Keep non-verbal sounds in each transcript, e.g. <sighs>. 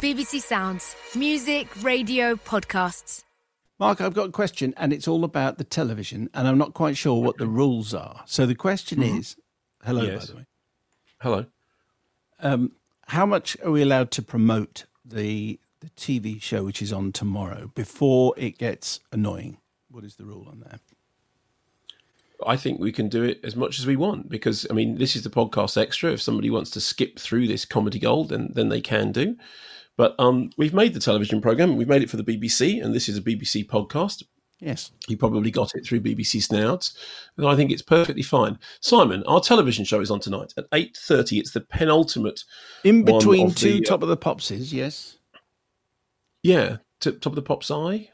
BBC Sounds. Music, radio, podcasts. Mark, I've got a question, and it's all about the television, and I'm not quite sure what the rules are. So the question is hello, Yes. by the way. Hello. Um, how much are we allowed to promote the, the TV show which is on tomorrow before it gets annoying? What is the rule on that? I think we can do it as much as we want because I mean this is the podcast extra. If somebody wants to skip through this comedy gold, then then they can do. But um, we've made the television program. We've made it for the BBC, and this is a BBC podcast. Yes. You probably got it through BBC Sounds, and I think it's perfectly fine. Simon, our television show is on tonight at eight thirty. It's the penultimate. In between two the, uh, top of the popses, yes. Yeah, t- top of the pops eye,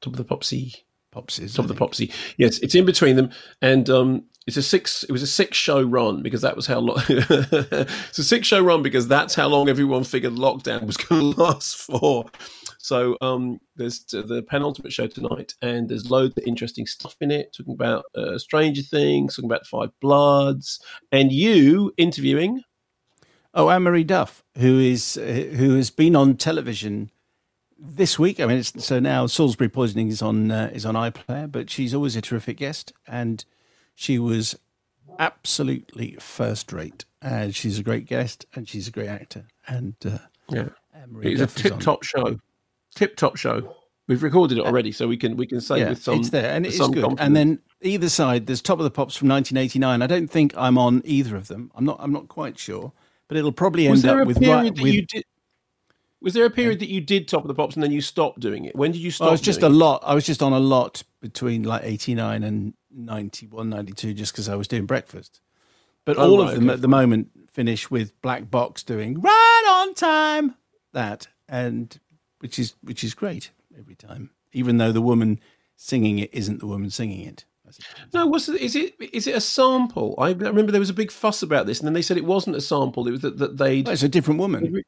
top of the popsy. Popses. top of the popsy. Yes, it's in between them, and um, it's a six. It was a six show run because that was how long. <laughs> it's a six show run because that's how long everyone figured lockdown was going <laughs> to last for. So um, there's the penultimate show tonight, and there's loads of interesting stuff in it. Talking about uh, Stranger Things, talking about Five Bloods, and you interviewing. Oh, Anne Marie Duff, who is who has been on television this week. I mean, so now Salisbury Poisoning is on uh, is on iPlayer, but she's always a terrific guest, and she was absolutely first rate. And she's a great guest, and she's a great actor. And uh, Yeah, Anne Marie it was a Duff is on. tip top show. Tip top show. We've recorded it already, so we can we can say Yeah, with some it's there, and it's good. confidence. And then either side, there's Top of the Pops from 1989. I don't think I'm on either of them. I'm not. I'm not quite sure, but it'll probably end up with right that with. you did? Was there a period that you did Top of the Pops and then you stopped doing it? When did you stop? I was just a lot. I was just on a lot between like 89 and 91, 92, just because I was doing breakfast. But Oh, all right, of them okay, at the moment finish with Black Box doing right on time that, and which is which is great every time, even though the woman singing it isn't the woman singing it. No, was it, is it is it a sample? I remember there was a big fuss about this, and then they said it wasn't a sample. It was that, that they. Oh, it's a different woman.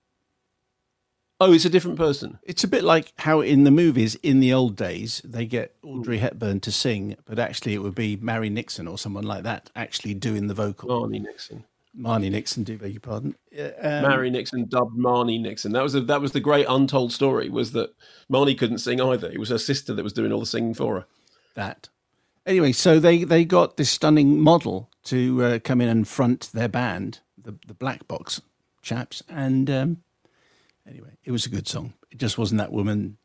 Oh, it's a different person. It's a bit like how in the movies in the old days they get Audrey Hepburn to sing, but actually it would be Mary Nixon or someone like that actually doing the vocal. Marnie Nixon. Marnie Nixon, do beg your pardon. Um, Mary Nixon dubbed Marnie Nixon. That was a, that was the great untold story. Was that Marnie couldn't sing either? It was her sister that was doing all the singing for her. that. Anyway, so they, they got this stunning model to uh, come in and front their band, the, the Black Box chaps. And um, anyway, it was a good song. It just wasn't that woman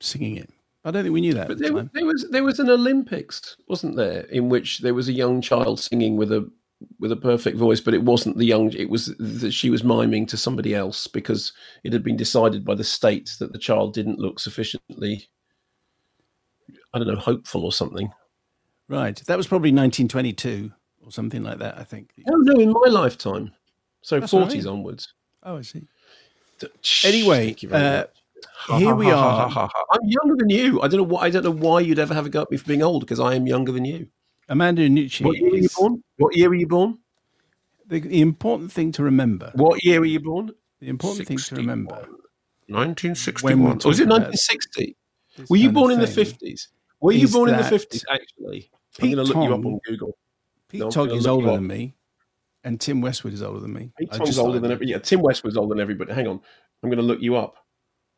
singing it. I don't think we knew that But at the there, there was there was an Olympics, wasn't there, in which there was a young child singing with a with a perfect voice, but it wasn't the young. It was that she was miming to somebody else because it had been decided by the state that the child didn't look sufficiently, I don't know, hopeful or something. Right. That was probably 1922 or something like that, I think. Oh no, in my lifetime, so That's forties mean. onwards. Oh, I see. Anyway, thank you very uh. Here we are. I'm younger than you. I don't know why. I don't know why you'd ever have a go at me for being old because I am younger than you. Armando Iannucci. What year were you born? What year were you born? The, the important thing to remember, What year were you born? the important thing to remember, 1961. When we was it 1960? Were you born in the 50s? Were you born in the 50s, actually? I'm going to look you up on Google. Pete No, Tong is older than me, and Tim Westwood is older than me. Tong's older than everybody. Yeah, Tim Westwood's older than everybody. Hang on. I'm going to look you up.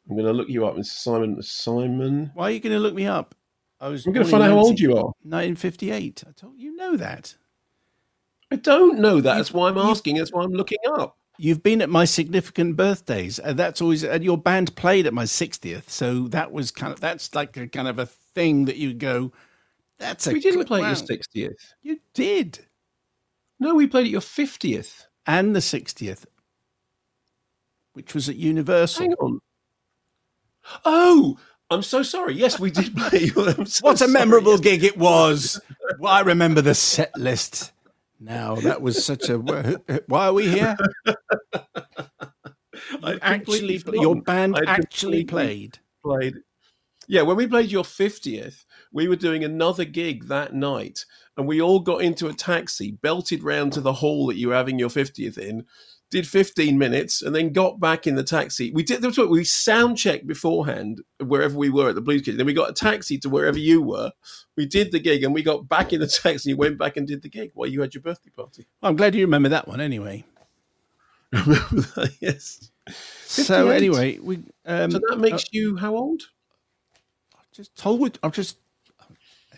I'm going to look you up. It's Simon. Simon. Why are you going to look me up? I was. I'm going to find out how old you are. 1958. I told you know that. I don't know that. That's why I'm asking. That's why I'm looking up. You've been at my significant birthdays. And that's always. And your band played at my 60th, so that was kind of. That's like a kind of a thing that you go. That's a. We didn't play wow. at your 60th. You did, No, we played at your 50th. and the 60th, which was at Universal. Hang on. Oh, I'm so sorry. Yes, we did play. So What a sorry. memorable gig it was. Well, I remember the set list now. That was such a. Why are we here? <laughs> I'd Actually, your band I'd actually played. played. Yeah, when we played your 50th, we were doing another gig that night, and we all got into a taxi, belted round to the hall that you were having your 50th in, did 15 minutes, and then got back in the taxi. We did that's what we sound checked beforehand wherever we were at the Blues Kitchen. Then we got a taxi to wherever you were. We did the gig, and we got back in the <laughs> taxi. and went back and did the gig while you had your birthday party. I'm glad you remember that one anyway. Remember <laughs> that? Yes. So anyway, we um, So that makes you how old? Just told. I'm just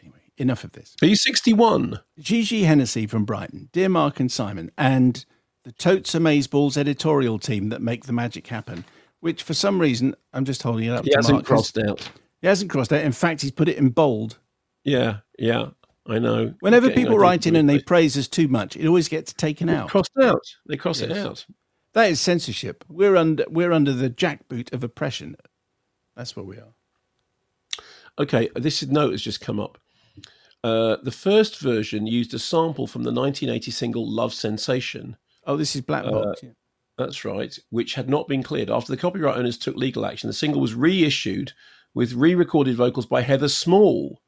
anyway. Enough of this. Are you 61? Gigi Hennessy from Brighton, dear Mark and Simon, and the Totes Amazeballs editorial team that make the magic happen. Which, for some reason, I'm just holding it up. He hasn't Mark crossed out. He hasn't crossed out. In fact, he's put it in bold. Yeah, yeah, I know. Whenever people write in and they praise us too much, it always gets taken out. crossed out, they cross it out. That is censorship. We're under we're under the jackboot of oppression. That's what we are. Okay, this note has just come up. Uh, the first version used a sample from the 1980 single "Love Sensation." Oh, this is black Uh, box. yeah. That's right, which had not been cleared. After the copyright owners took legal action, the single was reissued with re recorded vocals by Heather Small.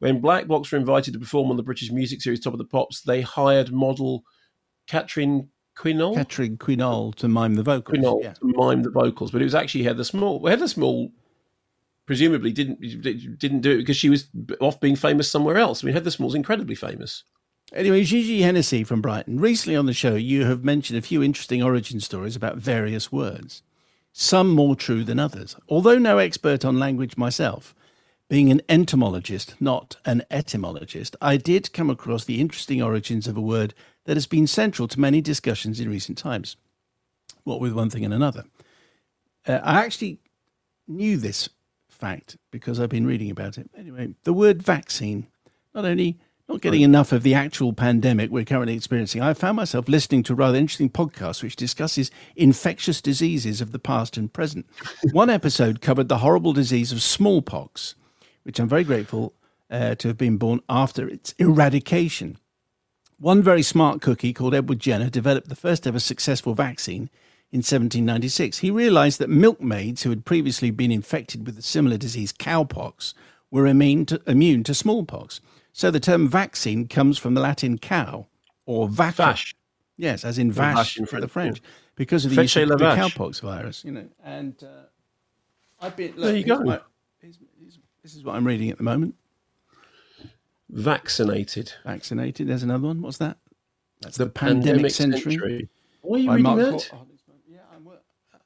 When Black Box were invited to perform on the British music series Top of the Pops, they hired model Catherine Quinol, Catherine Quinol to mime the vocals. Quinol Yeah. to mime the vocals, but it was actually Heather Small. Heather Small presumably didn't didn't do it because she was off being famous somewhere else. I mean, Heather Small's incredibly famous. Anyway, Gigi Hennessy from Brighton. Recently on the show, you have mentioned a few interesting origin stories about various words, some more true than others. Although no expert on language myself, being an entomologist, not an etymologist, I did come across the interesting origins of a word that has been central to many discussions in recent times. What with one thing and another. Uh, I actually knew this fact because I've been reading about it. Anyway, the word vaccine, not only not getting enough of the actual pandemic we're currently experiencing, I found myself listening to a rather interesting podcast which discusses infectious diseases of the past and present. <laughs> One episode covered the horrible disease of smallpox, which I'm very grateful uh, to have been born after its eradication. One very smart cookie called Edward Jenner developed the first ever successful vaccine in 1796. He realized that milkmaids who had previously been infected with a similar disease, cowpox, were immune to, immune to smallpox. So the term vaccine comes from the Latin cow or vaca. Vache. Yes, as in vache vache in for the French, because of the use of the cowpox virus, you know. And uh, I've been. There you go. my- here's- here's- this is what I'm reading at the moment. Vaccinated. Vaccinated. There's another one. What's that? That's The, pandemic, century. Why are you reading Mark that oh, this one- yeah, I'm, wor-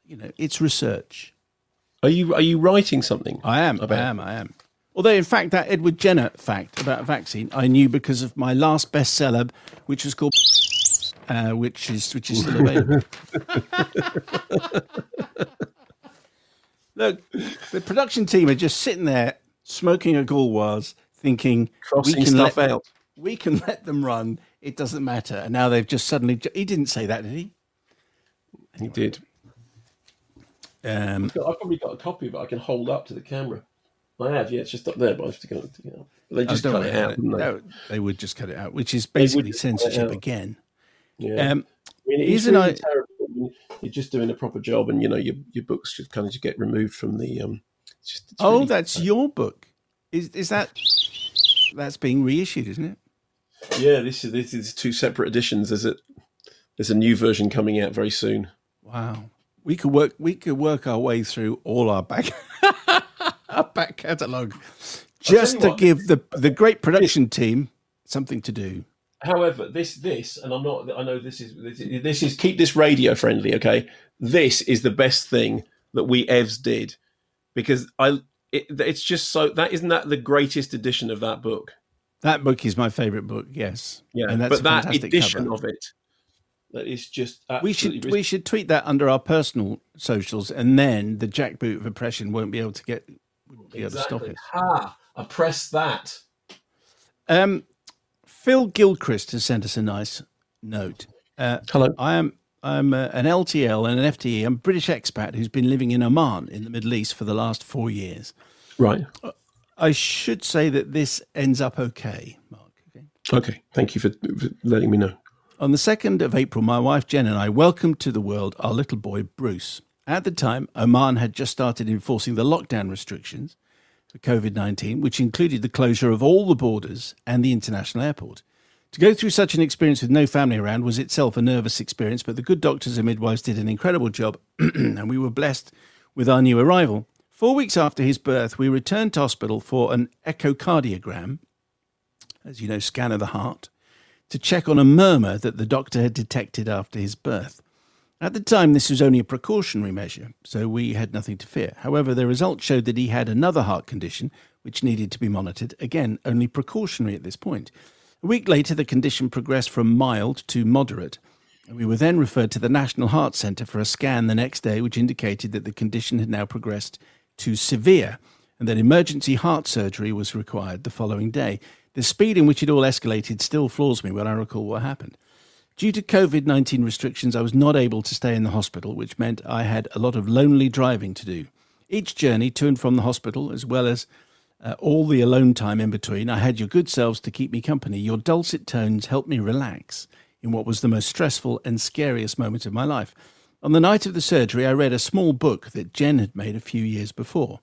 you know, it's research. Are you are you writing something? I am. about I am. I am. Although, in fact, that Edward Jenner fact about vaccine, I knew because of my last bestseller, which was called, uh, which is which is still available. <laughs> Look, the production team are just sitting there smoking a Gauloise, thinking Crossing we can stuff let, out. We can let them run. It doesn't matter. And now they've just suddenly. He didn't say that, did he? He did. Um, I've probably got a copy of it I can hold up to the camera. I have, yeah, it's just up there, but I have to go. You know, they just Oh, don't cut it out. didn't they? No, they would just cut it out, which is basically just it censorship again. Yeah. Um, I mean, it Here's really i- terrible. You're just doing a proper job, and you know your your books just kind of just get removed from the. Um, it's just, it's oh, really- that's your book. Is is that that's being reissued, isn't it? yeah. This is this is two separate editions. There's a there's a new version coming out very soon. Wow. We could work we could work our way through all our back <laughs> our back catalogue just to what. give the the great production team something to do. However, this this and I'm not. I know this is this is, this is keep this radio friendly. Okay, this is the best thing that we Evs did because I. It, it's just so that isn't that the greatest edition of that book. That book is my favourite book, yes. Yeah, and that's but a that fantastic edition cover. of it, that is just we should absolutely we should tweet that under our personal socials, and then the jackboot of oppression won't be able to get won't be able to stop it. Ha! Oppress that. Um, Phil Gilchrist has sent us a nice note. Uh, Hello. I am I'm uh, an LTL and an FTE. I'm a British expat who's been living in Oman in the Middle East for the last four years. Right. I should say that this ends up okay, Mark. Okay. Okay. Thank you for, for letting me know. On the 2nd of April, my wife Jen and I welcomed to the world our little boy Bruce. At the time, Oman had just started enforcing the lockdown restrictions for COVID 19, which included the closure of all the borders and the international airport. To go through such an experience with no family around was itself a nervous experience, but the good doctors and midwives did an incredible job, <clears throat> and we were blessed with our new arrival. Four weeks after his birth, we returned to hospital for an echocardiogram, as you know, scan of the heart, to check on a murmur that the doctor had detected after his birth. At the time, this was only a precautionary measure, so we had nothing to fear. However, the results showed that he had another heart condition which needed to be monitored, again, only precautionary at this point. A week later, the condition progressed from mild to moderate. We were then referred to the National Heart Centre for a scan the next day, which indicated that the condition had now progressed to severe and that emergency heart surgery was required the following day. The speed in which it all escalated still floors me when I recall what happened. Due to COVID 19 restrictions, I was not able to stay in the hospital, which meant I had a lot of lonely driving to do. Each journey to and from the hospital, as well as uh, all the alone time in between, I had your good selves to keep me company. Your dulcet tones helped me relax in what was the most stressful and scariest moment of my life. On the night of the surgery, I read a small book that Jen had made a few years before.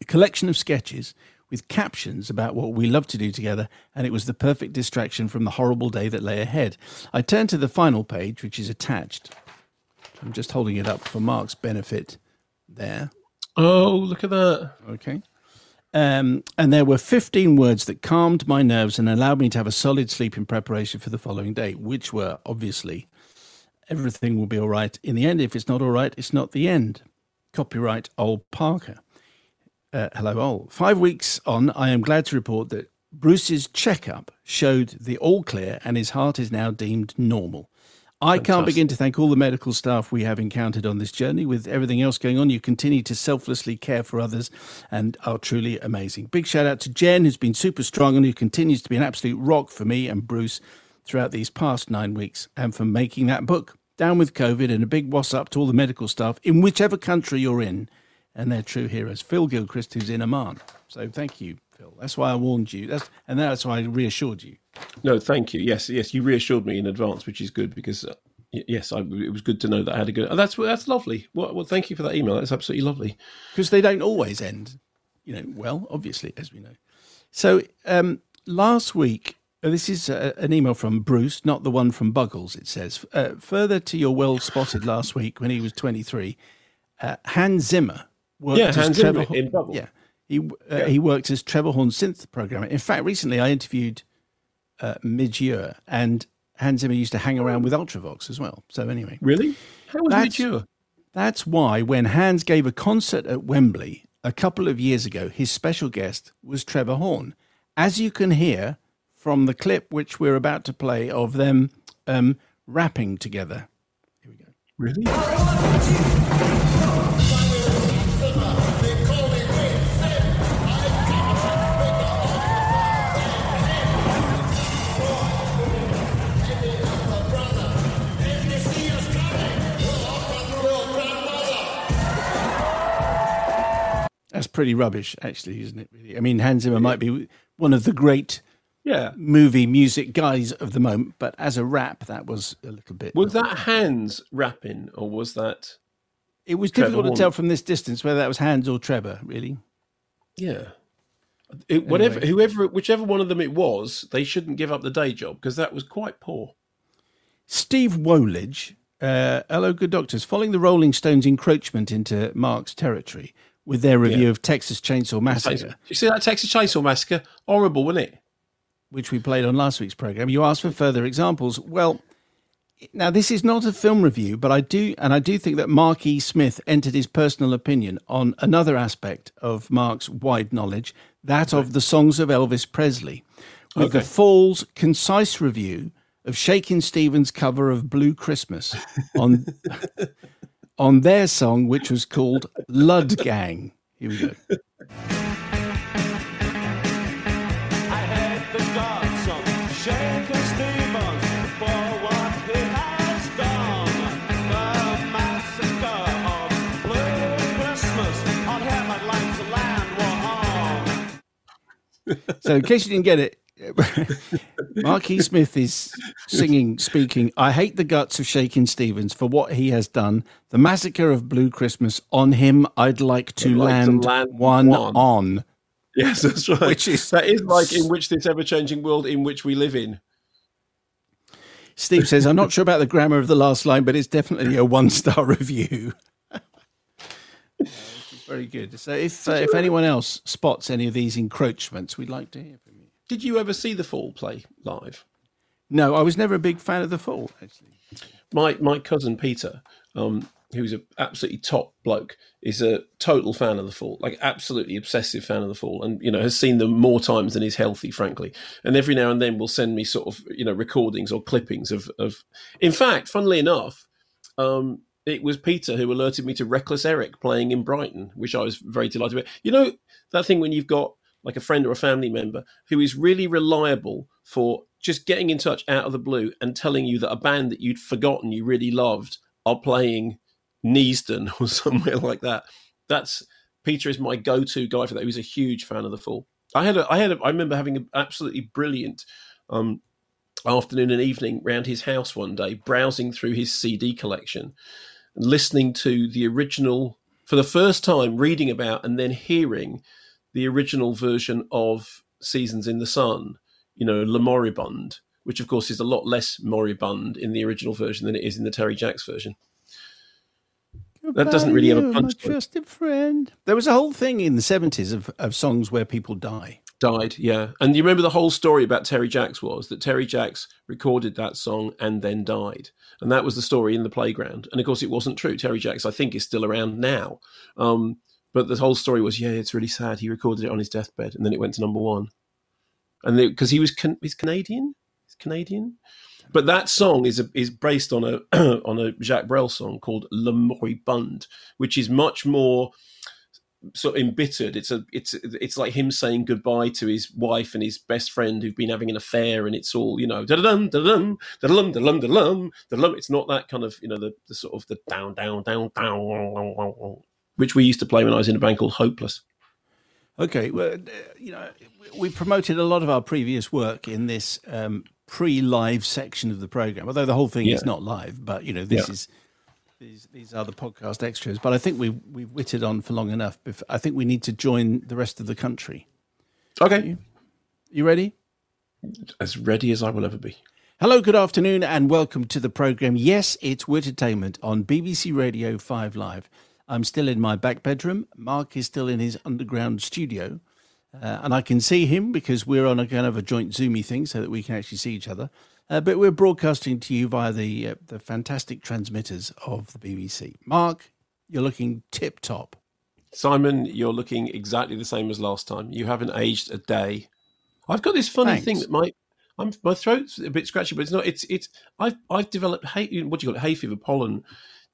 A collection of sketches with captions about what we love to do together, and it was the perfect distraction from the horrible day that lay ahead. I turned to the final page, which is attached. I'm just holding it up for Mark's benefit there. Oh, look at that. Okay. Um, and there were 15 words that calmed my nerves and allowed me to have a solid sleep in preparation for the following day, which were obviously everything will be all right. In the end, if it's not all right, it's not the end. Copyright Old Parker. Uh, hello, all. Five weeks on, I am glad to report that Bruce's checkup showed the all clear and his heart is now deemed normal. I Fantastic. can't begin to thank all the medical staff we have encountered on this journey. With everything else going on, you continue to selflessly care for others and are truly amazing. Big shout out to Jen, who's been super strong and who continues to be an absolute rock for me and Bruce throughout these past nine weeks, and for making that book. Down with COVID, and a big what's up to all the medical staff in whichever country you're in and they're true heroes. Phil Gilchrist, who's in Oman. So thank you, Phil. That's why I warned you. That's and that's why I reassured you. No, thank you. Yes, yes, you reassured me in advance, which is good because uh, yes, I, it was good to know that I had a good. Oh, that's that's lovely. Well, well, thank you for that email. That's absolutely lovely. Because they don't always end, you know. Well, obviously, as we know. So um, last week, uh, this is uh, an email from Bruce, not the one from Buggles. It says uh, further to your well spotted last week when he was twenty three. Uh, Hans Zimmer worked yeah, as Trevor in, in Yeah, he uh, yeah. he worked as Trevor Horn's synth programmer. In fact, recently I interviewed uh, Midge Ure, and Hans Zimmer used to hang around with Ultravox as well. So anyway, really, how was that's, Midge That's why when Hans gave a concert at Wembley a couple of years ago, his special guest was Trevor Horn, as you can hear from the clip which we're about to play of them um, rapping together. Here we go. Really? That's pretty rubbish, actually, isn't it? Really, I mean, Hans Zimmer might be one of the great yeah movie music guys of the moment, but as a rap, that was a little bit. Was that Hans rapping, or was that? It was Trevor difficult Horn? to tell from this distance whether that was Hans or Trevor. Really. Yeah. It, whatever, anyway. whoever, whichever one of them it was, they shouldn't give up the day job because that was quite poor. Steve Woolidge, uh, hello, good doctors. Following the Rolling Stones' encroachment into Mark's territory, with their review yeah. of Texas Chainsaw Massacre. you see that Texas Chainsaw Massacre? Horrible, wasn't it? Which we played on last week's program. You asked for further examples. Well, now this is not a film review, but I do, and I do think that Mark E. Smith entered his personal opinion on another aspect of Mark's wide knowledge, that of the songs of Elvis Presley, with okay. the Fall's concise review of Shakin' Stevens' cover of Blue Christmas on <laughs> on their song, which was called Ludd Gang. Here we go. so in case you didn't get it, <laughs> Marquis Smith is singing, speaking. I hate the guts of Shakin' Stevens for what he has done. The massacre of Blue Christmas on him. I'd like to, land, to land, one, one, on. Yes, that's right. Which is that is like in which this ever-changing world in which we live in. Steve says, "I'm not sure about the grammar of the last line, but it's definitely a one-star <laughs> review." <laughs> very good. So, if uh, if anyone else spots any of these encroachments, we'd like to hear. Did you ever see the Fall play live? No, I was never a big fan of the Fall. Actually, my my cousin Peter, um, who's an absolutely top bloke, is a total fan of the Fall, like absolutely obsessive fan of the Fall, and you know has seen them more times than is healthy, frankly. And every now and then will send me sort of you know recordings or clippings of of. In fact, funnily enough, um, it was Peter who alerted me to Reckless Eric playing in Brighton, which I was very delighted with. You know that thing when you've got like a friend or a family member who is really reliable for just getting in touch out of the blue and telling you that a band that you'd forgotten you really loved are playing Neasden <laughs> or somewhere like that. That's Peter is my go-to guy for that. He was a huge fan of the Fall. I had a, I had a, I remember having an absolutely brilliant um, afternoon and evening round his house one day, browsing through his CD collection, listening to the original for the first time, reading about and then hearing the original version of Seasons in the Sun. You know, Le Moribond, which of course is a lot less moribund in the original version than it is in the Terry Jacks version that doesn't really you, have a punch. My trusted friend. There was a whole thing in the seventies of, of songs where people die. Died, yeah. And you remember the whole story about Terry Jacks was that Terry Jacks recorded that song and then died, and that was the story in the playground. And of course, it wasn't true. Terry Jacks, I think, is still around now. Um, but the whole story was, yeah, it's really sad. He recorded it on his deathbed, and then it went to number one. And because he was can- he's Canadian, he's Canadian, but that song is a, is based on a <clears throat> on a Jacques Brel song called Le Moribond, which is much more sort of embittered. It's a it's it's like him saying goodbye to his wife and his best friend who've been having an affair, and it's all you know, da dum da dum da dum da dum da dum da dum. It's not that kind of you know the, the sort of the down down down down, which we used to play when I was in a band called Hopeless. Okay, well, you know, we promoted a lot of our previous work in this um, pre-live section of the program. Although the whole thing yeah. is not live, but you know this yeah. is these these are the podcast extras. But I think we we've witted on for long enough. I think we need to join the rest of the country. Okay, you, you ready? As ready as I will ever be. Hello, good afternoon, and welcome to the program. Yes, it's Entertainment on BBC Radio Five Live. I'm still in my back bedroom. Mark is still in his underground studio. Uh, and I can see him because we're on a kind of a joint Zoomy thing so that we can actually see each other. Uh, but we're broadcasting to you via the uh, the fantastic transmitters of the BBC. Mark, you're looking tip top. Simon, you're looking exactly the same as last time. You haven't aged a day. I've got this funny Thanks. thing that my I'm, my throat's a bit scratchy, but it's not. It's it's I've I've developed hay, what do you call it hay fever pollen.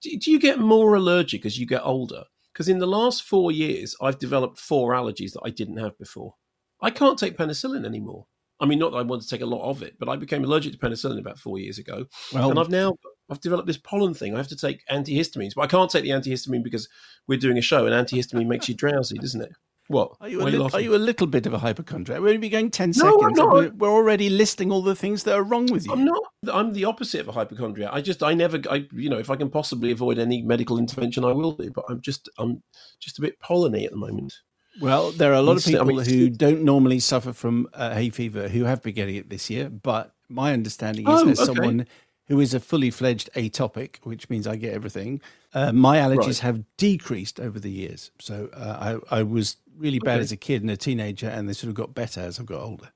Do, do you get more allergic as you get older? Because in the last four years, I've developed four allergies that I didn't have before. I can't take penicillin anymore. I mean, not that I want to take a lot of it, but I became allergic to penicillin about four years ago, well, and I've now I've developed this pollen thing. I have to take antihistamines, but I can't take the antihistamine because we're doing a show, and antihistamine makes you drowsy, doesn't it? What? Are you, a, li- are you a little bit of a hypochondriac? We're only going 10 no, seconds. We're, we're, already listing all the things that are wrong with you. I'm not. I'm the opposite of a hypochondriac. I just, I never, I, you know, if I can possibly avoid any medical intervention, I will do. But I'm just, I'm just a bit polleny at the moment. Well, there are a lot of people I mean, who don't normally suffer from uh, hay fever who have been getting it this year. But my understanding is oh, there's okay. someone who is a fully fledged atopic, which means I get everything. Uh, my allergies right. have decreased over the years. So uh, I, I was really bad okay. as a kid and a teenager, and they sort of got better as I've got older.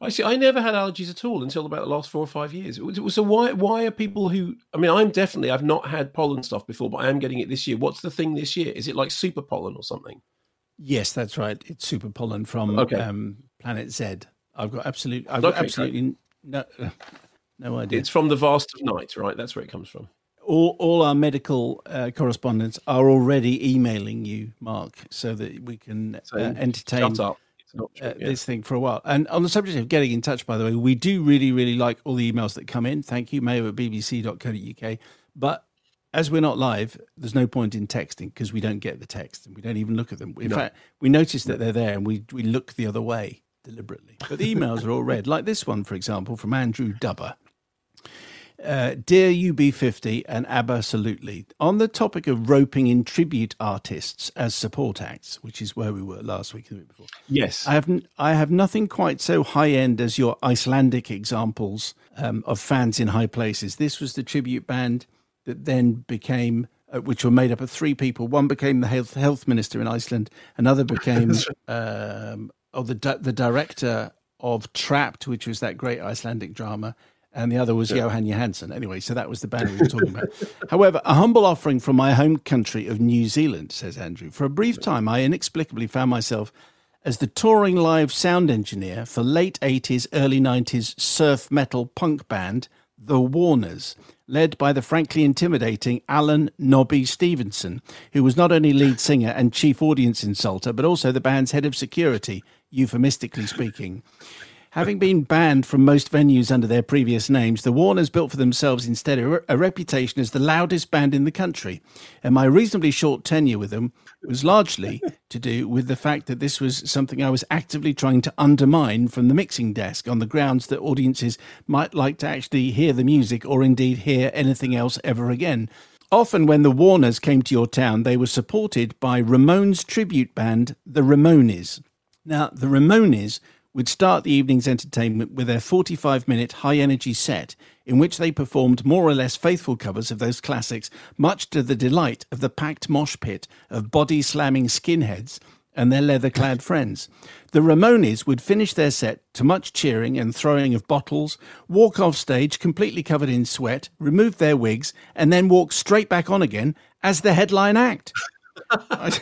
I see. I never had allergies at all until about the last four or five years. So why why are people who? I mean, I'm definitely I've not had pollen stuff before, but I am getting it this year. What's the thing this year? Is it like super pollen or something? Yes, that's right. It's super pollen from okay. um, Planet Z. I've got absolute. I've got absolutely no <laughs> no idea. It's from the vast of night, right? That's where it comes from all, all our medical uh, correspondents are already emailing you, Mark, so that we can uh, entertain uh, yeah. this thing for a while. And on the subject of getting in touch, by the way, we do really, really like all the emails that come in. Thank you, mayo at bbc.co.uk. But as we're not live, there's no point in texting because we don't get the text and we don't even look at them. In no. fact, we notice that they're there and we, we look the other way deliberately. But the emails are all read, like this one, for example, from Andrew Dubber. Uh, dear UB50 and Absolutely, on the topic of roping in tribute artists as support acts, which is where we were last week and the week before. Yes, I have I have nothing quite so high end as your Icelandic examples um, of fans in high places. This was the tribute band that then became, uh, which were made up of three people. One became the health health minister in Iceland. Another became, <laughs> um, oh, the the director of Trapped, which was that great Icelandic drama and the other was yeah. Johan Johansson. Anyway, so that was the band we were talking about. <laughs> However, a humble offering from my home country of New Zealand, says Andrew. For a brief time, I inexplicably found myself as the touring live sound engineer for late 80s, early 90s surf metal punk band, The Warners, led by the frankly intimidating Alan Nobby Stevenson, who was not only lead singer and chief audience insulter, but also the band's head of security, euphemistically speaking. Having been banned from most venues under their previous names, the Warners built for themselves instead a, reputation as the loudest band in the country. And my reasonably short tenure with them was largely to do with the fact that this was something I was actively trying to undermine from the mixing desk on the grounds that audiences might like to actually hear the music or indeed hear anything else ever again. Often, when the Warners came to your town, they were supported by Ramones tribute band, the Ramones. Now, the Ramones would start the evening's entertainment with their 45 minute high energy set, in which they performed more or less faithful covers of those classics, much to the delight of the packed mosh pit of body slamming skinheads and their leather clad friends. The Ramones would finish their set to much cheering and throwing of bottles, walk off stage completely covered in sweat, remove their wigs, and then walk straight back on again as the headline act. <laughs> I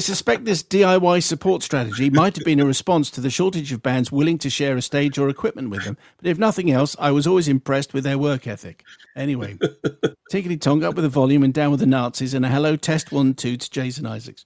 suspect this DIY support strategy might have been a response to the shortage of bands willing to share a stage or equipment with them. But if nothing else, I was always impressed with their work ethic. Anyway, <laughs> tickety tong up with the volume and down with the Nazis, and a hello test one two to Jason Isaacs.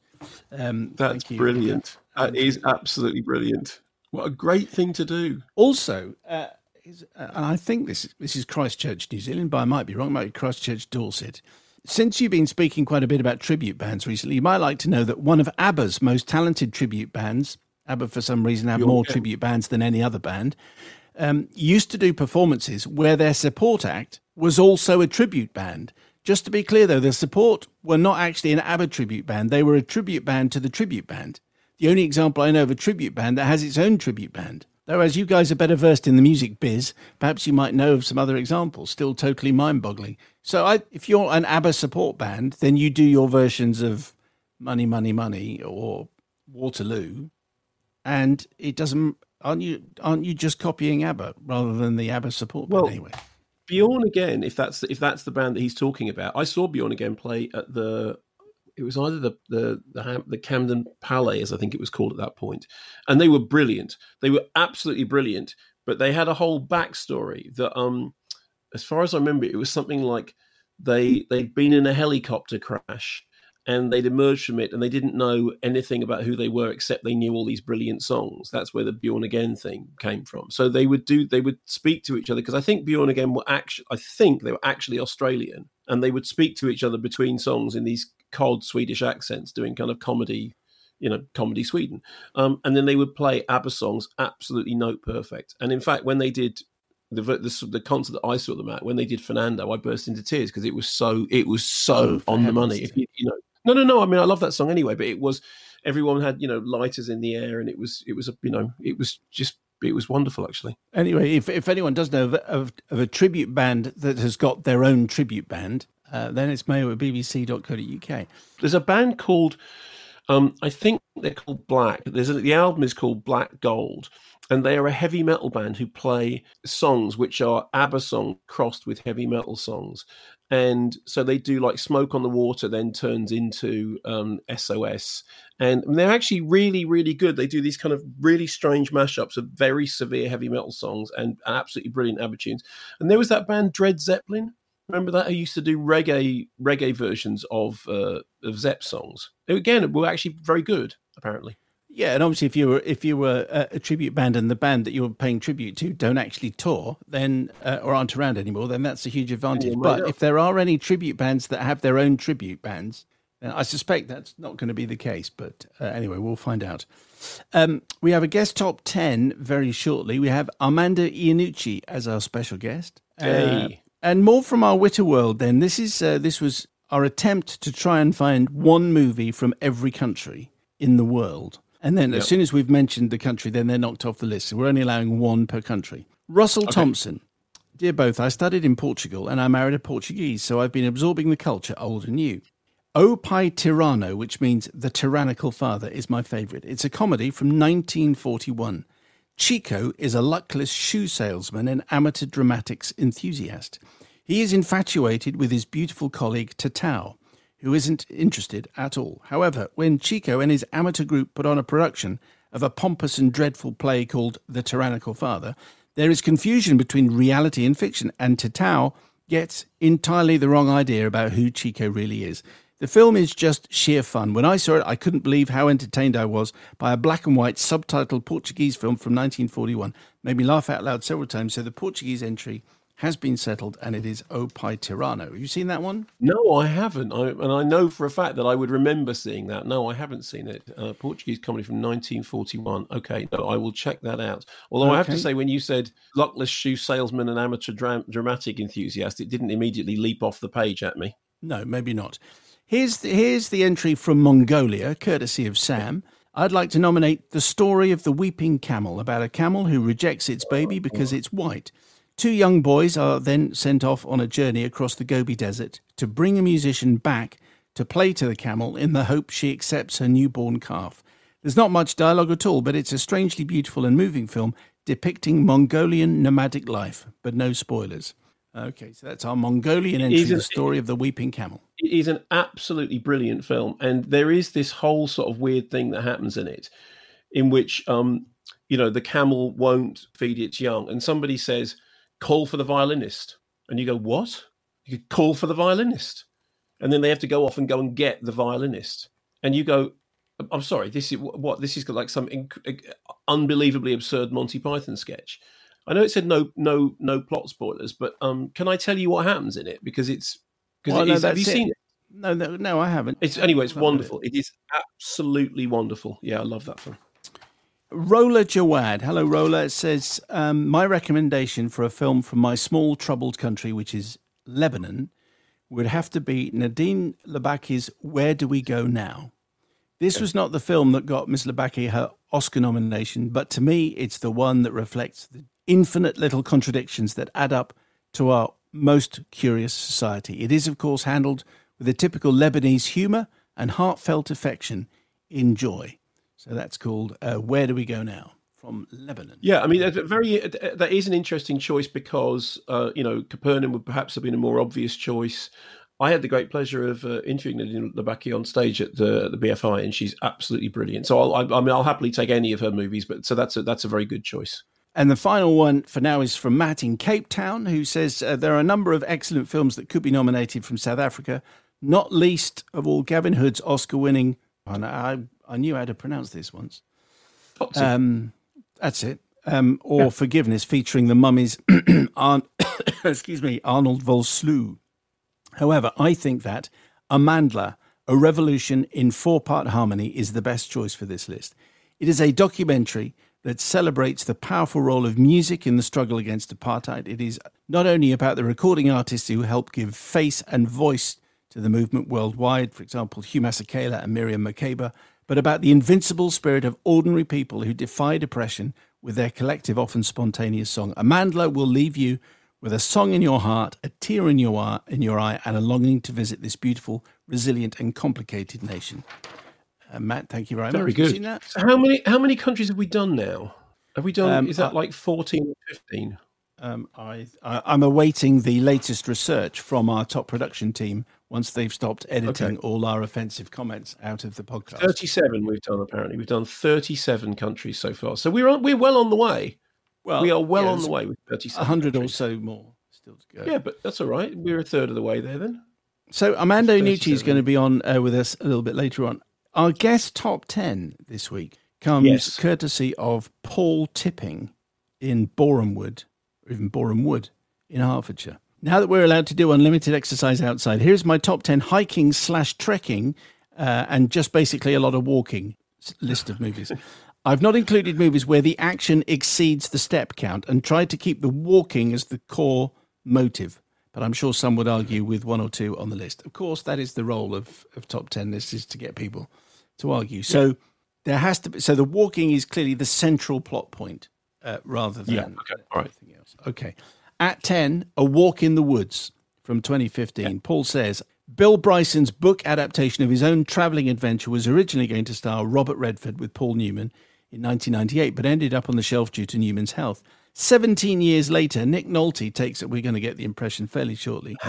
Um, That's brilliant. That is absolutely brilliant. What a great thing to do. Also, uh, is, uh, and I think this this is Christchurch, New Zealand, but I might be wrong. It might be Christchurch, Dorset. Since you've been speaking quite a bit about tribute bands recently, you might like to know that one of ABBA's most talented tribute bands, ABBA for some reason have more tribute bands than any other band, um, used to do performances where their support act was also a tribute band. Just to be clear, though, the support were not actually an ABBA tribute band; they were a tribute band to the tribute band. The only example I know of a tribute band that has its own tribute band. Though, as you guys are better versed in the music biz, perhaps you might know of some other examples, still totally mind boggling. So, I, if you're an ABBA support band, then you do your versions of Money, Money, Money or Waterloo, and it doesn't. Aren't you? Aren't you just copying ABBA rather than the ABBA support band well, anyway? Bjorn again, if that's if that's the band that he's talking about, I saw Bjorn again play at the it was either the the the, the Camden Palais, as I think it was called at that point, and they were brilliant. They were absolutely brilliant, but they had a whole backstory that, um, as far as I remember, it was something like they they'd been in a helicopter crash and they'd emerged from it and they didn't know anything about who they were except they knew all these brilliant songs that's where the bjorn again thing came from so they would do they would speak to each other because i think bjorn again were actually i think they were actually australian and they would speak to each other between songs in these cold Swedish accents doing kind of comedy, you know, comedy Sweden. Um, and then they would play ABBA songs absolutely note perfect. And in fact, when they did the, the, the concert that I saw them at, when they did Fernando, I burst into tears because it was so it was so oh, on the money. You, you know, no, no, no. I mean, I love that song anyway, but it was everyone had you know lighters in the air, and it was it was a you know it was just it was wonderful actually. Anyway, if if anyone does know of, of, of, a tribute band that has got their own tribute band, uh, then it's mail at bbc.co.uk. There's a band called, um, I think they're called Black. There's a, the album is called Black Gold, and they are a heavy metal band who play songs which are ABBA songs crossed with heavy metal songs. And so they do like Smoke on the Water, then turns into um, SOS. And they're actually really, really good. They do these kind of really strange mashups of very severe heavy metal songs and absolutely brilliant ABBA tunes. And there was that band Dread Zeppelin Remember that? I used to do reggae reggae versions of uh, of Zepp songs. Again, were actually very good, apparently. Yeah, and obviously, if you were if you were a, tribute band and the band that you were paying tribute to don't actually tour, then uh, or aren't around anymore, then that's a huge advantage. but if there are any tribute bands that have their own tribute bands, then I suspect that's not going to be the case. But uh, anyway, we'll find out. Um, we have a guest top ten very shortly. We have Armando Iannucci as our special guest. Hey. Uh, and more from our Witter world. Then this is uh, this was our attempt to try and find one movie from every country in the world. And then, yep. as soon as we've mentioned the country, then they're knocked off the list. So we're only allowing one per country. Russell okay. Thompson. Dear both, I studied in Portugal and I married a Portuguese, so I've been absorbing the culture old and new. O Pai Tirano, which means the tyrannical father, is my favourite. It's a comedy from 1941 Chico is a luckless shoe salesman and amateur dramatics enthusiast. He is infatuated with his beautiful colleague Tatao, who isn't interested at all. However, when Chico and his amateur group put on a production of a pompous and dreadful play called The Tyrannical Father, there is confusion between reality and fiction, and Tatao gets entirely the wrong idea about who Chico really is. The film is just sheer fun. When I saw it, I couldn't believe how entertained I was by a black and white subtitled Portuguese film from 1941. Made me laugh out loud several times. So the Portuguese entry has been settled, and it is O Pai Tirano. Have you seen that one? No, I haven't. I, and I know for a fact that I would remember seeing that. No, I haven't seen it. Uh, Portuguese comedy from 1941. Okay, no, I will check that out. Although okay. I have to say, when you said luckless shoe salesman and amateur dram- dramatic enthusiast, it didn't immediately leap off the page at me. No, maybe not. Here's the, here's the entry from Mongolia, courtesy of Sam. I'd like to nominate The Story of the Weeping Camel, about a camel who rejects its baby because it's white. Two young boys are then sent off on a journey across the Gobi Desert to bring a musician back to play to the camel in the hope she accepts her newborn calf. There's not much dialogue at all, but it's a strangely beautiful and moving film depicting Mongolian nomadic life, but no spoilers. Okay, so that's our Mongolian entry, the story of the weeping camel. It is an absolutely brilliant film, and there is this whole sort of weird thing that happens in it, in which um, you know the camel won't feed its young, and somebody says, call for the violinist. And you go, what? You call for the violinist. And then they have to go off and go and get the violinist. And you go, I'm sorry, this is what this is like some inc- unbelievably absurd Monty Python sketch. I know it said no, no, no plot spoilers, but um, can I tell you what happens in it? Because it's because well, it no, have you it. seen it? No, no, no, I haven't. It's anyway. It's wonderful. It. it is absolutely wonderful. Yeah, I love that film. Roller Jawad. Hello, Roller. It says, um, My recommendation for a film from my small troubled country, which is Lebanon, would have to be Nadine Labaki's Where Do We Go Now? This was not the film that got Miss Labaki her Oscar nomination, but to me, it's the one that reflects the infinite little contradictions that add up to our most curious society. It is, of course, handled with a typical Lebanese humour and heartfelt affection in joy. So that's called uh, Where Do We Go Now? From Lebanon. Yeah, I mean, very that is an interesting choice because uh, you know Capernaum would perhaps have been a more obvious choice. I had the great pleasure of uh, interviewing Nadine Labaki on stage at the the BFI, and she's absolutely brilliant. So I'll, I, I mean, I'll happily take any of her movies, but so that's a that's a very good choice. And the final one for now is from Matt in Cape Town, who says uh, there are a number of excellent films that could be nominated from South Africa, not least of all Gavin Hood's Oscar winning. And I, I knew how to pronounce this once. Um, that's it. Um, or yeah. Forgiveness, featuring the mummies, <coughs> <coughs> excuse me, Arnold Vosloo. However, I think that Amandla, A Revolution in Four Part Harmony, is the best choice for this list. It is a documentary that celebrates the powerful role of music in the struggle against apartheid. It is not only about the recording artists who help give face and voice to the movement worldwide, for example, Hugh Masekela and Miriam Makeba, but about the invincible spirit of ordinary people who defied oppression with their collective, often spontaneous song. Amandla will leave you with a song in your heart, a tear in your, in your eye, and a longing to visit this beautiful, resilient, and complicated nation. Uh, Matt, thank you very, very much. Very good. So how many how many countries have we done now? Have we done? Um, is that like fourteen or fifteen? Um, I, I am awaiting the latest research from our top production team once they've stopped editing okay. all our offensive comments out of the podcast. 37 we've done apparently. We've done 37 countries so far. So we're on, we're well on the way. Well, we are well on the way with 37. 100 or so more still to go. Yeah, but that's all right. We're a third of the way there then. So Armando Iannucci is going to be on uh, with us a little bit later on. Our guest top 10 this week comes yes. courtesy of Paul Tipping in Borehamwood, or even Boreham Wood in Hertfordshire. Now that we're allowed to do unlimited exercise outside, here's my top 10 hiking slash trekking uh, and just basically a lot of walking list of movies. <laughs> I've not included movies where the action exceeds the step count and tried to keep the walking as the core motive. But I'm sure some would argue with one or two on the list. Of course, that is the role of, of top 10 lists is to get people to argue. So yeah. there has to be, so the walking is clearly the central plot point uh, rather than yeah, okay. anything else. Okay. At 10, A Walk in the Woods from 2015. Yeah. Paul says Bill Bryson's book adaptation of his own traveling adventure was originally going to star Robert Redford with Paul Newman. in 1998, but ended up on the shelf due to Newman's health. 17 years later, Nick Nolte takes it. We're going to get the impression fairly shortly. <laughs>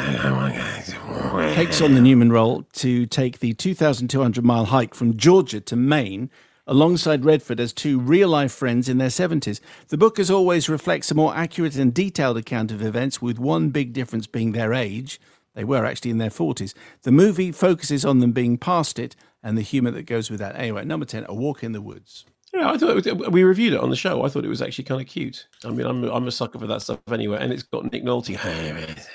Oh takes on the Newman role to take the 2,200 mile hike from Georgia to Maine alongside Redford as two real life friends in their 70s. The book, as always, reflects a more accurate and detailed account of events, with one big difference being their age. They were actually in their 40s. The movie focuses on them being past it and the humour that goes with that. Anyway, number 10, A Walk in the Woods. Yeah, I thought was, we reviewed it on the show. I thought it was actually kind of cute. I mean, I'm I'm a sucker for that stuff anyway, and it's got Nick Nolte. <laughs>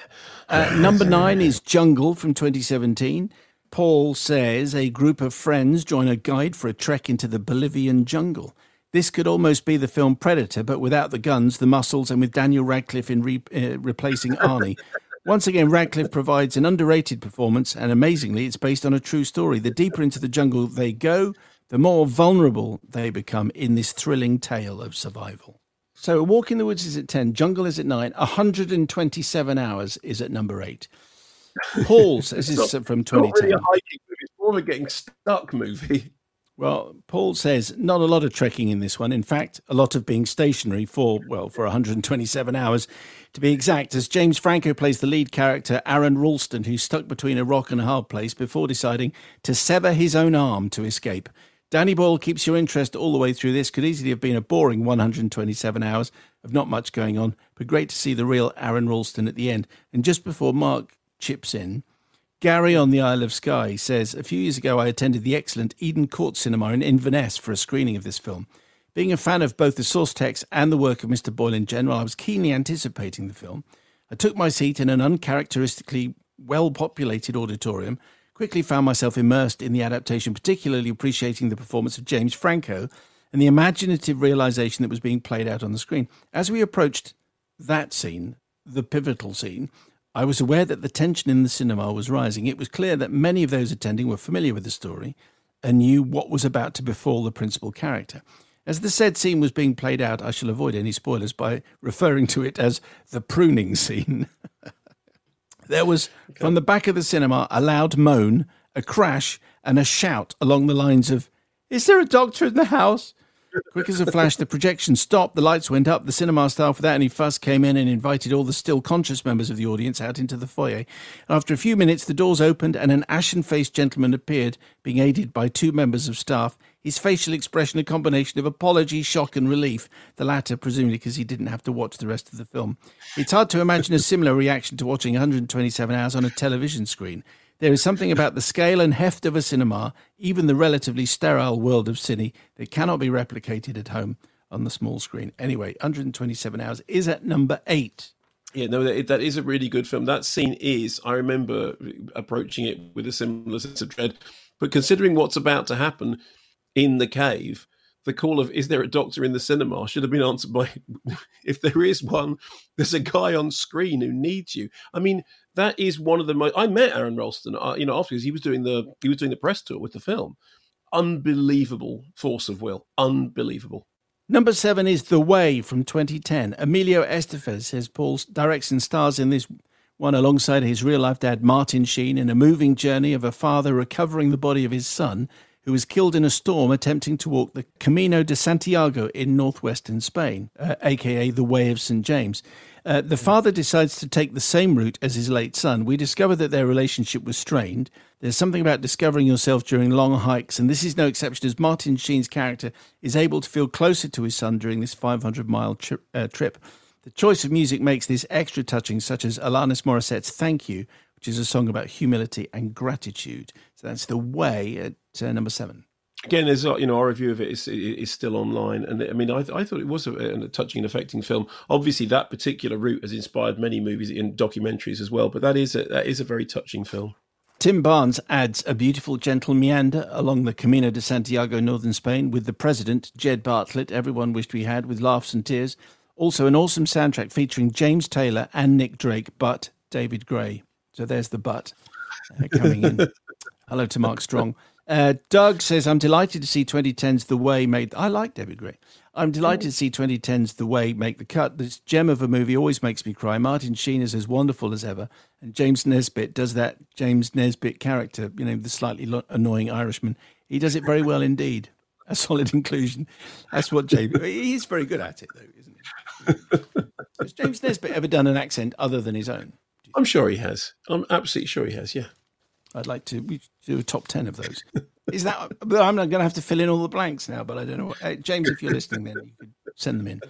uh, number nine is Jungle from 2017. Paul says a group of friends join a guide for a trek into the Bolivian jungle. This could almost be the film Predator, but without the guns, the muscles, and with Daniel Radcliffe in re- uh, replacing <laughs> Arnie. Once again, Radcliffe provides an underrated performance, and amazingly, it's based on a true story. The deeper into the jungle they go, the more vulnerable they become in this thrilling tale of survival. So, A Walk in the Woods is at 10, Jungle is at 9, 127 Hours is at number 8. Paul's. <laughs> This is not, from 2010. Not really a hiking movie. It's more of a getting stuck movie. Well, Paul says not a lot of trekking in this one. In fact, a lot of being stationary for, well, for 127 hours to be exact, as James Franco plays the lead character, Aron Ralston, who's stuck between a rock and a hard place before deciding to sever his own arm to escape. Danny Boyle keeps your interest all the way through this. Could easily have been a boring 127 hours of not much going on, but great to see the real Aron Ralston at the end. And just before Mark chips in. Gary on the Isle of Skye says, A few years ago, I attended the excellent Eden Court Cinema in Inverness for a screening of this film. Being a fan of both the source text and the work of Mr. Boyle in general, I was keenly anticipating the film. I took my seat in an uncharacteristically well populated auditorium, quickly found myself immersed in the adaptation, particularly appreciating the performance of James Franco and the imaginative realization that was being played out on the screen. As we approached that scene, the pivotal scene, I was aware that the tension in the cinema was rising. It was clear that many of those attending were familiar with the story and knew what was about to befall the principal character. As the said scene was being played out, I shall avoid any spoilers by referring to it as the pruning scene. <laughs> there was, okay. from the back of the cinema, a loud moan, a crash, and a shout along the lines of, Is there a doctor in the house? Quick as a flash, the projection stopped, the lights went up, the cinema staff, without any fuss, came in and invited all the still conscious members of the audience out into the foyer. After a few minutes, the doors opened and an ashen faced gentleman appeared, being aided by two members of staff. His facial expression a combination of apology, shock, and relief, the latter presumably because he didn't have to watch the rest of the film. It's hard to imagine a similar reaction to watching 127 hours on a television screen. There is something about the scale and heft of a cinema, even the relatively sterile world of cine, that cannot be replicated at home on the small screen. Anyway, 127 hours is at number eight. Yeah, no, that, that is a really good film. That scene is, I remember approaching it with a similar sense of dread. But considering what's about to happen in the cave, the call of "Is there a doctor in the cinema?" should have been answered by, <laughs> "If there is one, there's a guy on screen who needs you." I mean, that is one of the most. I met Aron Ralston, uh, you know, afterwards he was doing the he was doing the press tour with the film. Unbelievable force of will, unbelievable. Number seven is The Way from 2010. Emilio Estevez says Paul directs and stars in this one alongside his real life dad Martin Sheen in a moving journey of a father recovering the body of his son who was killed in a storm attempting to walk the Camino de Santiago in northwestern Spain, uh, aka the Way of St. James. Uh, the father decides to take the same route as his late son. We discover that their relationship was strained. There's something about discovering yourself during long hikes, and this is no exception as Martin Sheen's character is able to feel closer to his son during this 500 mile tri- uh, trip. The choice of music makes this extra touching, such as Alanis Morissette's Thank You, which is a song about humility and gratitude. So that's The Way at uh, number seven. Again, there's you know our review of it is is still online, and I mean I, I thought it was a, a, touching and affecting film. Obviously, that particular route has inspired many movies and documentaries as well, but that is a, that is a very touching film. Tim Barnes adds a beautiful, gentle meander along the Camino de Santiago, northern Spain, with the president Jed Bartlet. Everyone wished we had, with laughs and tears. Also, an awesome soundtrack featuring James Taylor and Nick Drake, but David Gray. So there's the but uh, coming in. <laughs> Hello to Mark Strong. Uh, Doug says, I'm delighted to see 2010's The Way made. I like David Gray. I'm delighted to see 2010's The Way make the cut. This gem of a movie always makes me cry. Martin Sheen is as wonderful as ever. And James Nesbitt does that James Nesbitt character, you know, the slightly annoying Irishman. He does it very well indeed. a solid inclusion. That's what James. He's very good at it, though, isn't he? Has James Nesbitt ever done an accent other than his own? I'm sure he has. I'm absolutely sure he has. Yeah. I'd like to do a top ten of those. Is that? I'm not going to have to fill in all the blanks now. But I don't know. James, if you're listening, then you could send them in.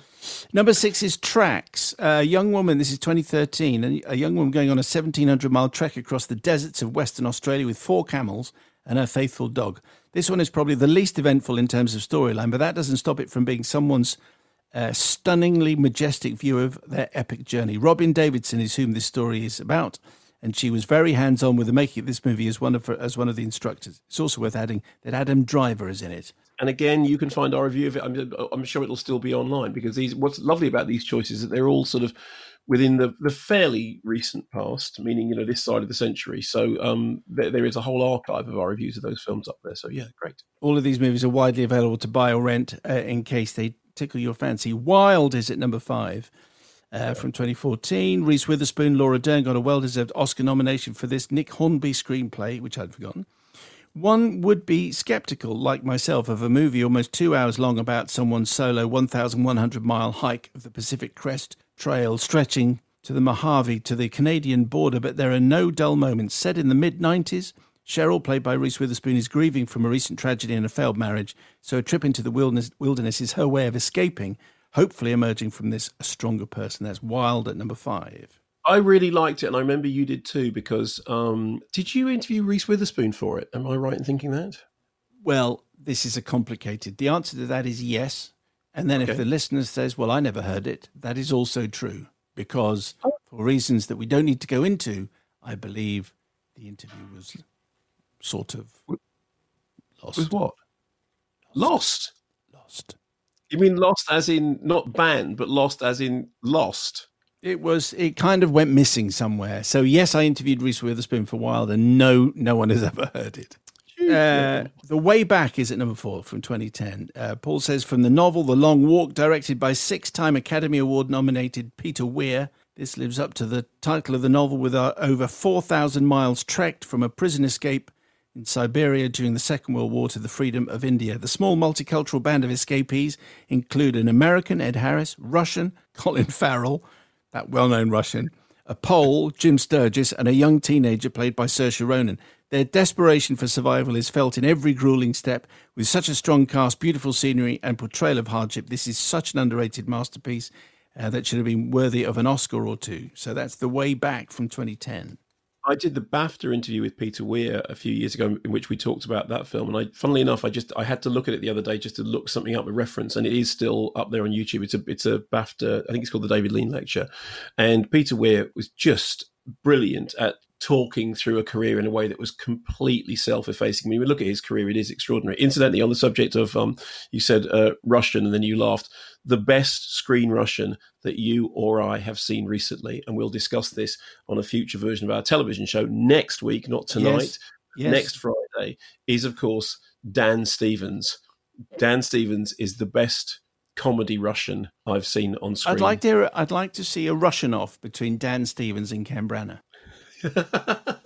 Number six is tracks. A young woman. This is 2013. A young woman going on a 1700 mile trek across the deserts of Western Australia with four camels and her faithful dog. This one is probably the least eventful in terms of storyline, but that doesn't stop it from being someone's uh, stunningly majestic view of their epic journey. Robyn Davidson is whom this story is about and she was very hands-on with the making of this movie as one of her, as one of the instructors. It's also worth adding that Adam Driver is in it. And again, you can find our review of it. I'm, I'm sure it'll still be online because these. What's lovely about these choices is that they're all sort of within the, the fairly recent past, meaning you know this side of the century. So um, there, there is a whole archive of our reviews of those films up there. So yeah, great. All of these movies are widely available to buy or rent uh, in case they tickle your fancy. Wild is at number five uh, from 2014. Reese Witherspoon, Laura Dern got a well deserved Oscar nomination for this Nick Hornby screenplay, which I'd forgotten. One would be skeptical, like myself, of a movie almost two hours long about someone's solo 1,100 mile hike of the Pacific Crest Trail stretching to the Mojave to the Canadian border, but there are no dull moments. Set in the mid 90s, Cheryl, played by Reese Witherspoon, is grieving from a recent tragedy and a failed marriage, so a trip into the wilderness, wilderness is her way of escaping hopefully emerging from this a stronger person. That's Wild at number five. I really liked it, and I remember you did too. Because um, did you interview Reese Witherspoon for it? Am I right in thinking that? Well, this is a complicated. The answer to that is yes. And then okay. if the listener says, "Well, I never heard it," that is also true because oh. for reasons that we don't need to go into, I believe the interview was sort of lost. Was what? Lost. Lost. You mean lost as in not banned, but lost as in lost? It was. It kind of went missing somewhere. So yes, I interviewed Reese Witherspoon for a while, and no, no one has ever heard it. Uh, the Way Back is at number four from 2010. Uh, Paul says from the novel The Long Walk, directed by six time Academy Award nominated Peter Weir. This lives up to the title of the novel with uh, over 4,000 miles trekked from a prison escape in Siberia during the Second World War to the freedom of India. The small multicultural band of escapees include an American, Ed Harris, Russian, <laughs> Colin Farrell, that well known Russian, a Pole, Jim Sturgess, and a young teenager played by Saoirse Ronan. Their desperation for survival is felt in every grueling step. With such a strong cast, beautiful scenery, and portrayal of hardship, this is such an underrated masterpiece uh, that should have been worthy of an Oscar or two. So that's The Way Back from 2010. I did the BAFTA interview with Peter Weir a few years ago, in which we talked about that film. And I, funnily enough, I just I had to look at it the other day just to look something up a reference, and it is still up there on YouTube. It's a it's a BAFTA, I think it's called the David Lean Lecture, and Peter Weir was just brilliant at talking through a career in a way that was completely self-effacing. I mean, we look at his career; it is extraordinary. Incidentally, on the subject of, um, you said uh, Russian, and then you laughed. The best screen Russian that you or I have seen recently, and we'll discuss this on a future version of our television show next week, not tonight. Yes. Yes. Next Friday is, of course, Dan Stevens. Dan Stevens is the best comedy Russian I've seen on screen. I'd like to. I'd like to see a Russian off between Dan Stevens and Ken Branagh. <laughs>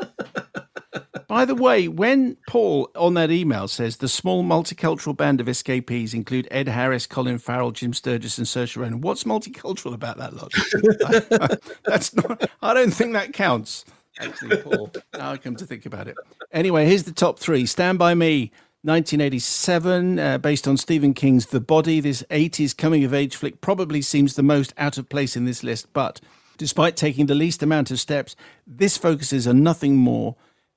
By the way, when Paul on that email says the small multicultural band of escapees include Ed Harris, Colin Farrell, Jim Sturgess, and Saoirse Ronan, what's multicultural about that lot? <laughs> That's not. I don't think that counts. Actually, Paul. Now I come to think about it. Anyway, here's the top three. Stand by Me, 1987, uh, based on Stephen King's The Body. This 80s coming of age flick probably seems the most out of place in this list, but Despite taking the least amount of steps, this focuses on nothing more,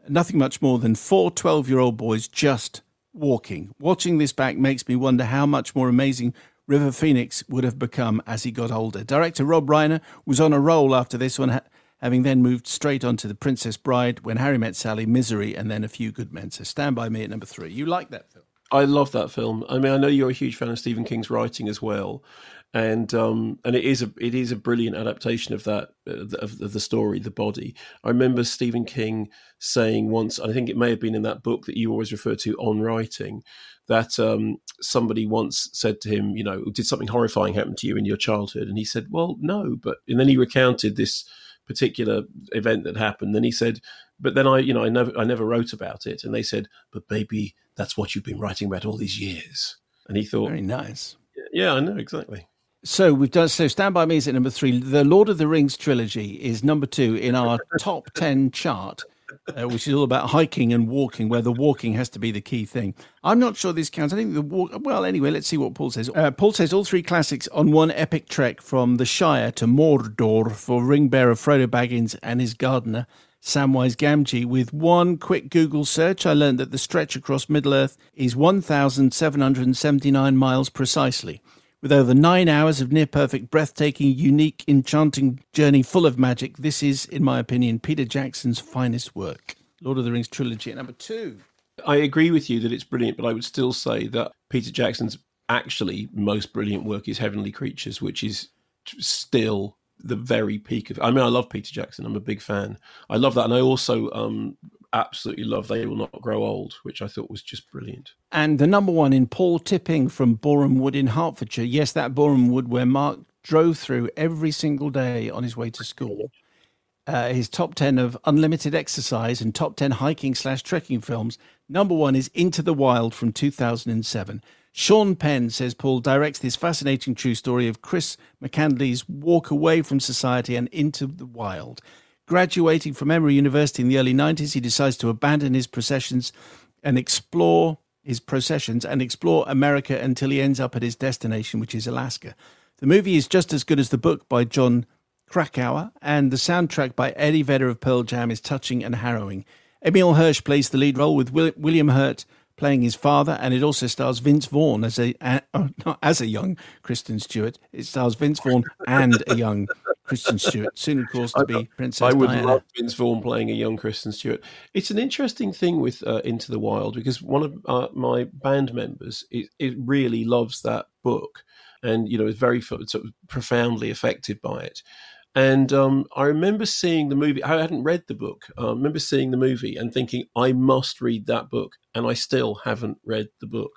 nothing much more than four 12 year old boys just walking. Watching this back makes me wonder how much more amazing River Phoenix would have become as he got older. Director Rob Reiner was on a roll after this one, having then moved straight on to The Princess Bride, When Harry Met Sally, Misery, and then A Few Good Men. So stand by me at number three. You like that film? I love that film. I mean, I know you're a huge fan of Stephen King's writing as well, and um, and it is a it is a brilliant adaptation of that uh, of, of, the story, the body. I remember Stephen King saying once, and I think it may have been in that book that you always refer to on writing, that um, somebody once said to him, you know, did something horrifying happen to you in your childhood? And he said, well, no, but and then he recounted this particular event that happened. Then he said, but then I, you know, I never I never wrote about it, and they said, but maybe that's what you've been writing about all these years And he thought, Very nice. yeah, I know exactly. So we've done. So Stand by Me is at number three. The Lord of the Rings trilogy is number two in our top <laughs> ten chart, uh, which is all about hiking and walking, where the walking has to be the key thing. I'm not sure this counts. I think the walk. Well, anyway, let's see what Paul says. Uh, Paul says all three classics on one epic trek from the Shire to Mordor for ring bearer Frodo Baggins and his gardener. Samwise Gamgee. With one quick Google search, I learned that the stretch across Middle Earth is 1,779 miles precisely. With over nine hours of near perfect, breathtaking, unique, enchanting journey full of magic, this is, in my opinion, Peter Jackson's finest work. Lord of the Rings trilogy at number two. I agree with you that it's brilliant, but I would still say that Peter Jackson's actually most brilliant work is Heavenly Creatures, which is still the very peak of. I mean, I love Peter Jackson. I'm a big fan. I love that, and I also um, absolutely love They Will Not Grow Old, which I thought was just brilliant. And the number one in Paul Tipping from Boreham Wood in Hertfordshire. Yes, that Boreham Wood where Mark drove through every single day on his way to school. Uh, his top 10 of unlimited exercise and top 10 hiking slash trekking films. Number one is Into the Wild from 2007. Sean Penn says Paul directs this fascinating true story of Chris McCandless's walk away from society and into the wild. Graduating from Emory University in the early 90s, he decides to abandon his processions and explore his processions and explore America until he ends up at his destination, which is Alaska. The movie is just as good as the book by Jon Krakauer, and the soundtrack by Eddie Vedder of Pearl Jam is touching and harrowing. Emile Hirsch plays the lead role with William Hurt playing his father, and it also stars Vince Vaughn as a uh, not as a young Kristen Stewart. It stars Vince Vaughn and a young Kristen Stewart, soon of course to be Princess. I would Diana. love Vince Vaughn playing a young Kristen Stewart. It's an interesting thing with uh, Into the Wild because one of uh, my band members it, it really loves that book, and you know is very sort of profoundly affected by it. And um, I remember seeing the movie. I hadn't read the book. I remember seeing the movie and thinking, I must read that book. And I still haven't read the book.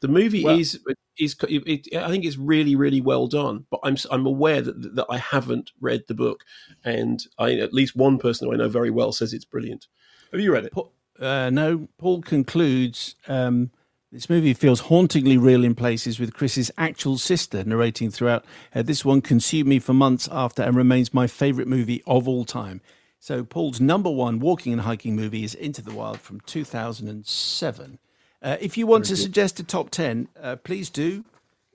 The movie Well- is is it, I think it's really really well done. But I'm I'm aware that that I haven't read the book, and I at least one person who I know very well says it's brilliant. Have you read it? Pa- Uh, no, Paul concludes um, this movie feels hauntingly real in places with Chris's actual sister narrating throughout. Uh, this one consumed me for months after and remains my favourite movie of all time. So, Paul's number one walking and hiking movie is Into the Wild from 2007. Uh, if you want to suggest a top 10, uh, please do.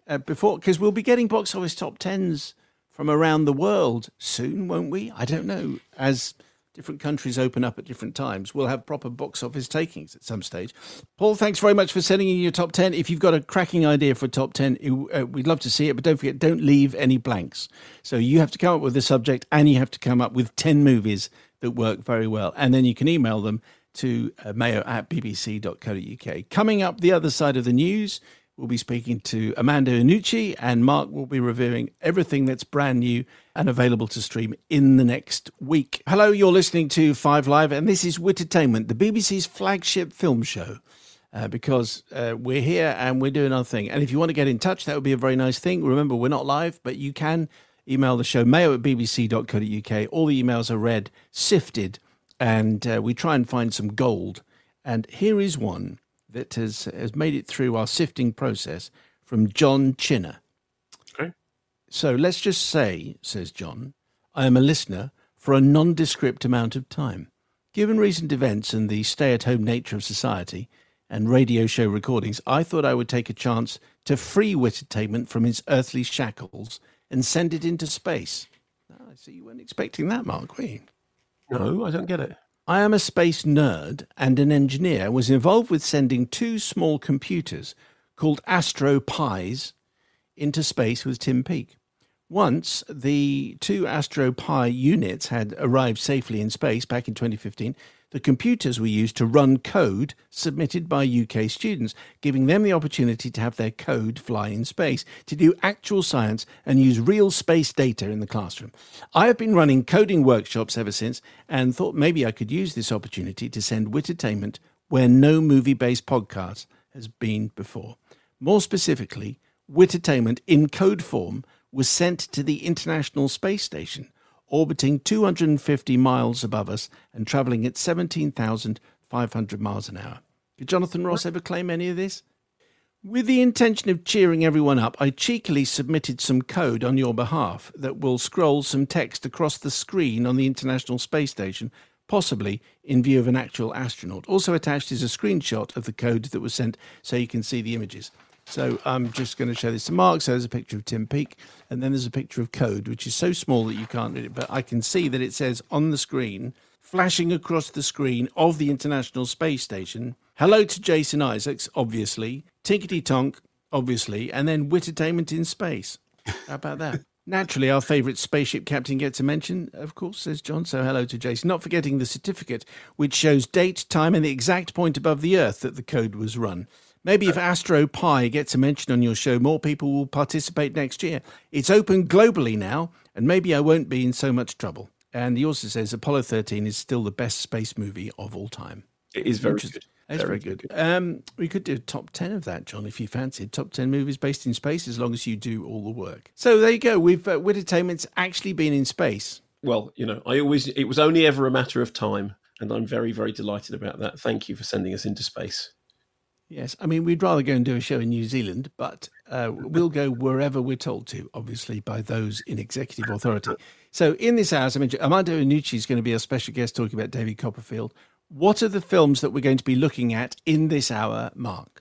Uh, before, because we'll be getting box office top 10s from around the world soon, won't we? I don't know. As different countries open up at different times, we'll have proper box office takings at some stage. Paul, thanks very much for sending in your top 10. If you've got a cracking idea for a top 10, it- uh, we'd love to see it, but don't forget, don't leave any blanks. So you have to come up with a subject and you have to come up with 10 movies that work very well. And then you can email them to uh, mayo at bbc.co.uk. Coming up the other side of the news, we'll be speaking to Armando Iannucci, and Mark will be reviewing everything that's brand new and available to stream in the next week. Hello, you're listening to Five Live, and this is Wittertainment, the BBC's flagship film show. Uh, because uh, we're here and we're doing our thing. And if you want to get in touch, that would be a very nice thing. Remember, we're not live, but you can email the show mayo at bbc.co.uk. All the emails are read, sifted, and uh, we try and find some gold. And here is one that has, has made it through our sifting process from John Chinner. Okay. So let's just say, says John, I am a listener for a nondescript amount of time. Given recent events and the stay at home nature of society and radio show recordings, I thought I would take a chance to free Wittertainment from its earthly shackles and send it into space. Ah, I see you weren't expecting that, Mark, were you? No, I don't get it. I am a space nerd and an engineer, was involved with sending two small computers called Astro Pis into space with Tim Peake. Once the two Astro Pi units had arrived safely in space back in 2015, the computers were used to run code submitted by UK students, giving them the opportunity to have their code fly in space, to do actual science and use real space data in the classroom. I have been running coding workshops ever since and thought maybe I could use this opportunity to send Wittertainment where no movie based podcast has been before. More specifically, Wittertainment in code form was sent to the International Space Station, orbiting 250 miles above us and traveling at 17,500 miles an hour. Did Jonathan Ross ever claim any of this? With the intention of cheering everyone up, I cheekily submitted some code on your behalf that will scroll some text across the screen on the International Space Station, possibly in view of an actual astronaut. Also attached is a screenshot of the code that was sent so you can see the images. So I'm just going to show this to Mark. So there's a picture of Tim Peake, and then there's a picture of code, which is so small that you can't read it, but I can see that it says on the screen, flashing across the screen of the International Space Station, hello to Jason Isaacs, obviously, Tinkety Tonk, obviously, and then Wittertainment in Space. How about that? <laughs> Naturally, our favourite spaceship captain gets a mention, of course, says John. So hello to Jason. Not forgetting the certificate, which shows date, time, and the exact point above the Earth that the code was run. Maybe if Astro Pi gets a mention on your show, more people will participate next year. It's open globally now, and maybe I won't be in so much trouble. And he also says Apollo 13 is still the best space movie of all time. It is very good. That's very, very good. good. Um, we could do a top 10 of that, John, if you fancied. Top 10 movies based in space, as long as you do all the work. So there you go. We've, uh, Wittertainment's actually been in space. Well, you know, I always, it was only ever a matter of time. And I'm very, very delighted about that. Thank you for sending us into space. Yes, I mean, we'd rather go and do a show in New Zealand, but uh, we'll go wherever we're told to, obviously, by those in executive authority. So, in this hour, I mentioned, Armando Iannucci is going to be a special guest talking about David Copperfield. What are the films that we're going to be looking at in this hour, Mark?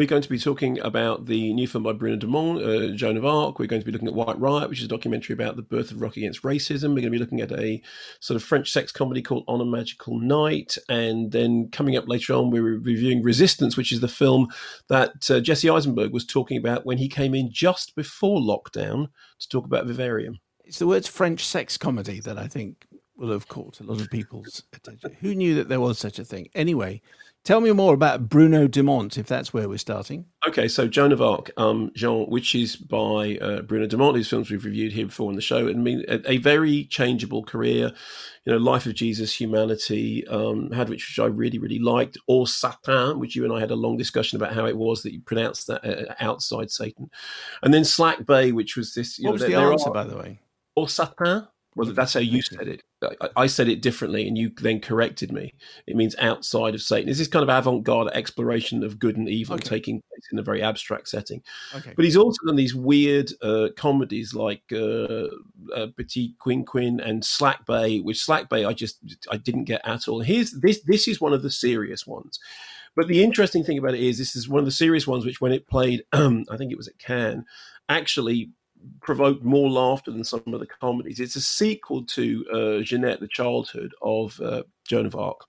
We're going to be talking about the new film by Bruno Dumont, uh, Joan of Arc. We're going to be looking at White Riot, which is a documentary about the birth of rock against racism. We're going to be looking at a sort of French sex comedy called On a Magical Night. And then coming up later on, we're reviewing Resistance, which is the film that uh, Jesse Eisenberg was talking about when he came in just before lockdown to talk about Vivarium. It's the words French sex comedy that I think will have caught a lot of people's attention. Who knew that there was such a thing? Anyway, tell me more about Bruno Dumont, if that's where we're starting. Okay, so Joan of Arc, um, Jean, which is by uh, Bruno Dumont, whose films we've reviewed here before in the show, and I mean a, a very changeable career. You know, Life of Jesus, Humanity, um, had which, which I really, really liked, Hors Satan, which you and I had a long discussion about how it was that you pronounced that uh, outside Satan, and then Slack Bay, which was this. You what know, was the answer, are, by the way? Or Satan. Well, that's how you said it. I said it differently, and you then corrected me. It means outside of Satan. It's this kind of avant-garde exploration of good and evil okay. taking place in a very abstract setting. Okay. But he's also done these weird uh, comedies like uh, uh, Petit Quinquin and Slack Bay, which Slack Bay I just I didn't get at all. Here's this. This is one of the serious ones. But the interesting thing about it is, this is one of the serious ones, which when it played, um, <clears throat> I think it was at Cannes, actually provoked more laughter than some of the comedies. It's a sequel to uh, Jeannette, the childhood of uh, Joan of Arc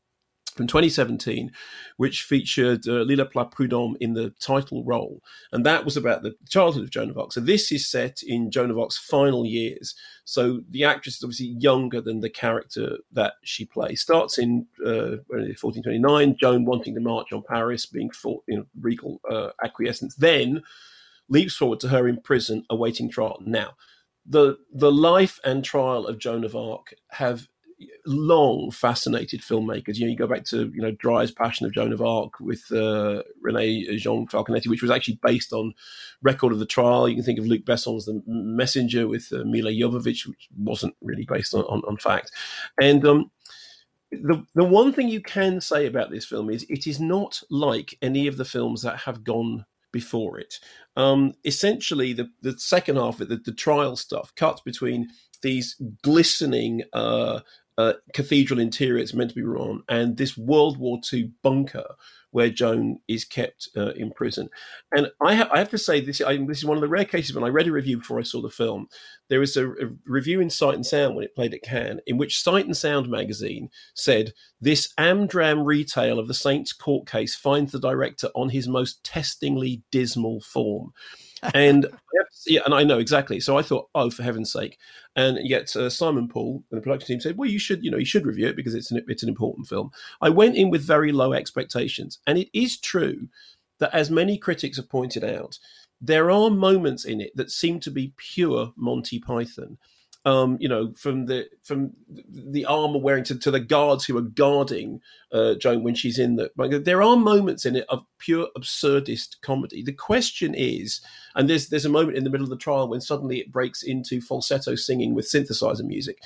from 2017, which featured uh, Lila Prudhomme in the title role. And that was about the childhood of Joan of Arc. So this is set in Joan of Arc's final years. So the actress is obviously younger than the character that she plays. Starts in uh, 1429, Joan wanting to march on Paris, being fought in regal uh, acquiescence. Then leaps forward to her in prison awaiting trial. Now, the the life and trial of Joan of Arc have long fascinated filmmakers. You know, you go back to you know Dreyer's Passion of Joan of Arc with uh, Renée Jeanne Falconetti, which was actually based on record of the trial. You can think of Luc Besson's The Messenger with uh, Milla Jovovich, which wasn't really based on, on, on fact. And um, the the one thing you can say about this film is it is not like any of the films that have gone before it. Um, essentially, the, the second half of the, the trial stuff, cuts between these glistening uh, uh, cathedral it's meant to be Rouen and this World War II bunker where Joan is kept uh, in prison. And I, ha- I, have to say, this, I, this is one of the rare cases when I read a review before I saw the film. There was a, a, review in Sight and Sound when it played at Cannes, in which Sight and Sound magazine said, This Amdram retale of the Saints court case finds the director on his most testingly dismal form and yeah, and I know exactly. So I thought, oh, for heaven's sake! And yet uh, Simon Paul and the production team said, well, you should, you know, you should review it because it's an it's an important film. I went in with very low expectations, and it is true that, as many critics have pointed out, there are moments in it that seem to be pure Monty Python um, you know, from the from the armor wearing to, to the guards who are guarding uh, Joan when she's in the. There are moments in it of pure absurdist comedy. The question is, and there's there's a moment in the middle of the trial when suddenly it breaks into falsetto singing with synthesizer music,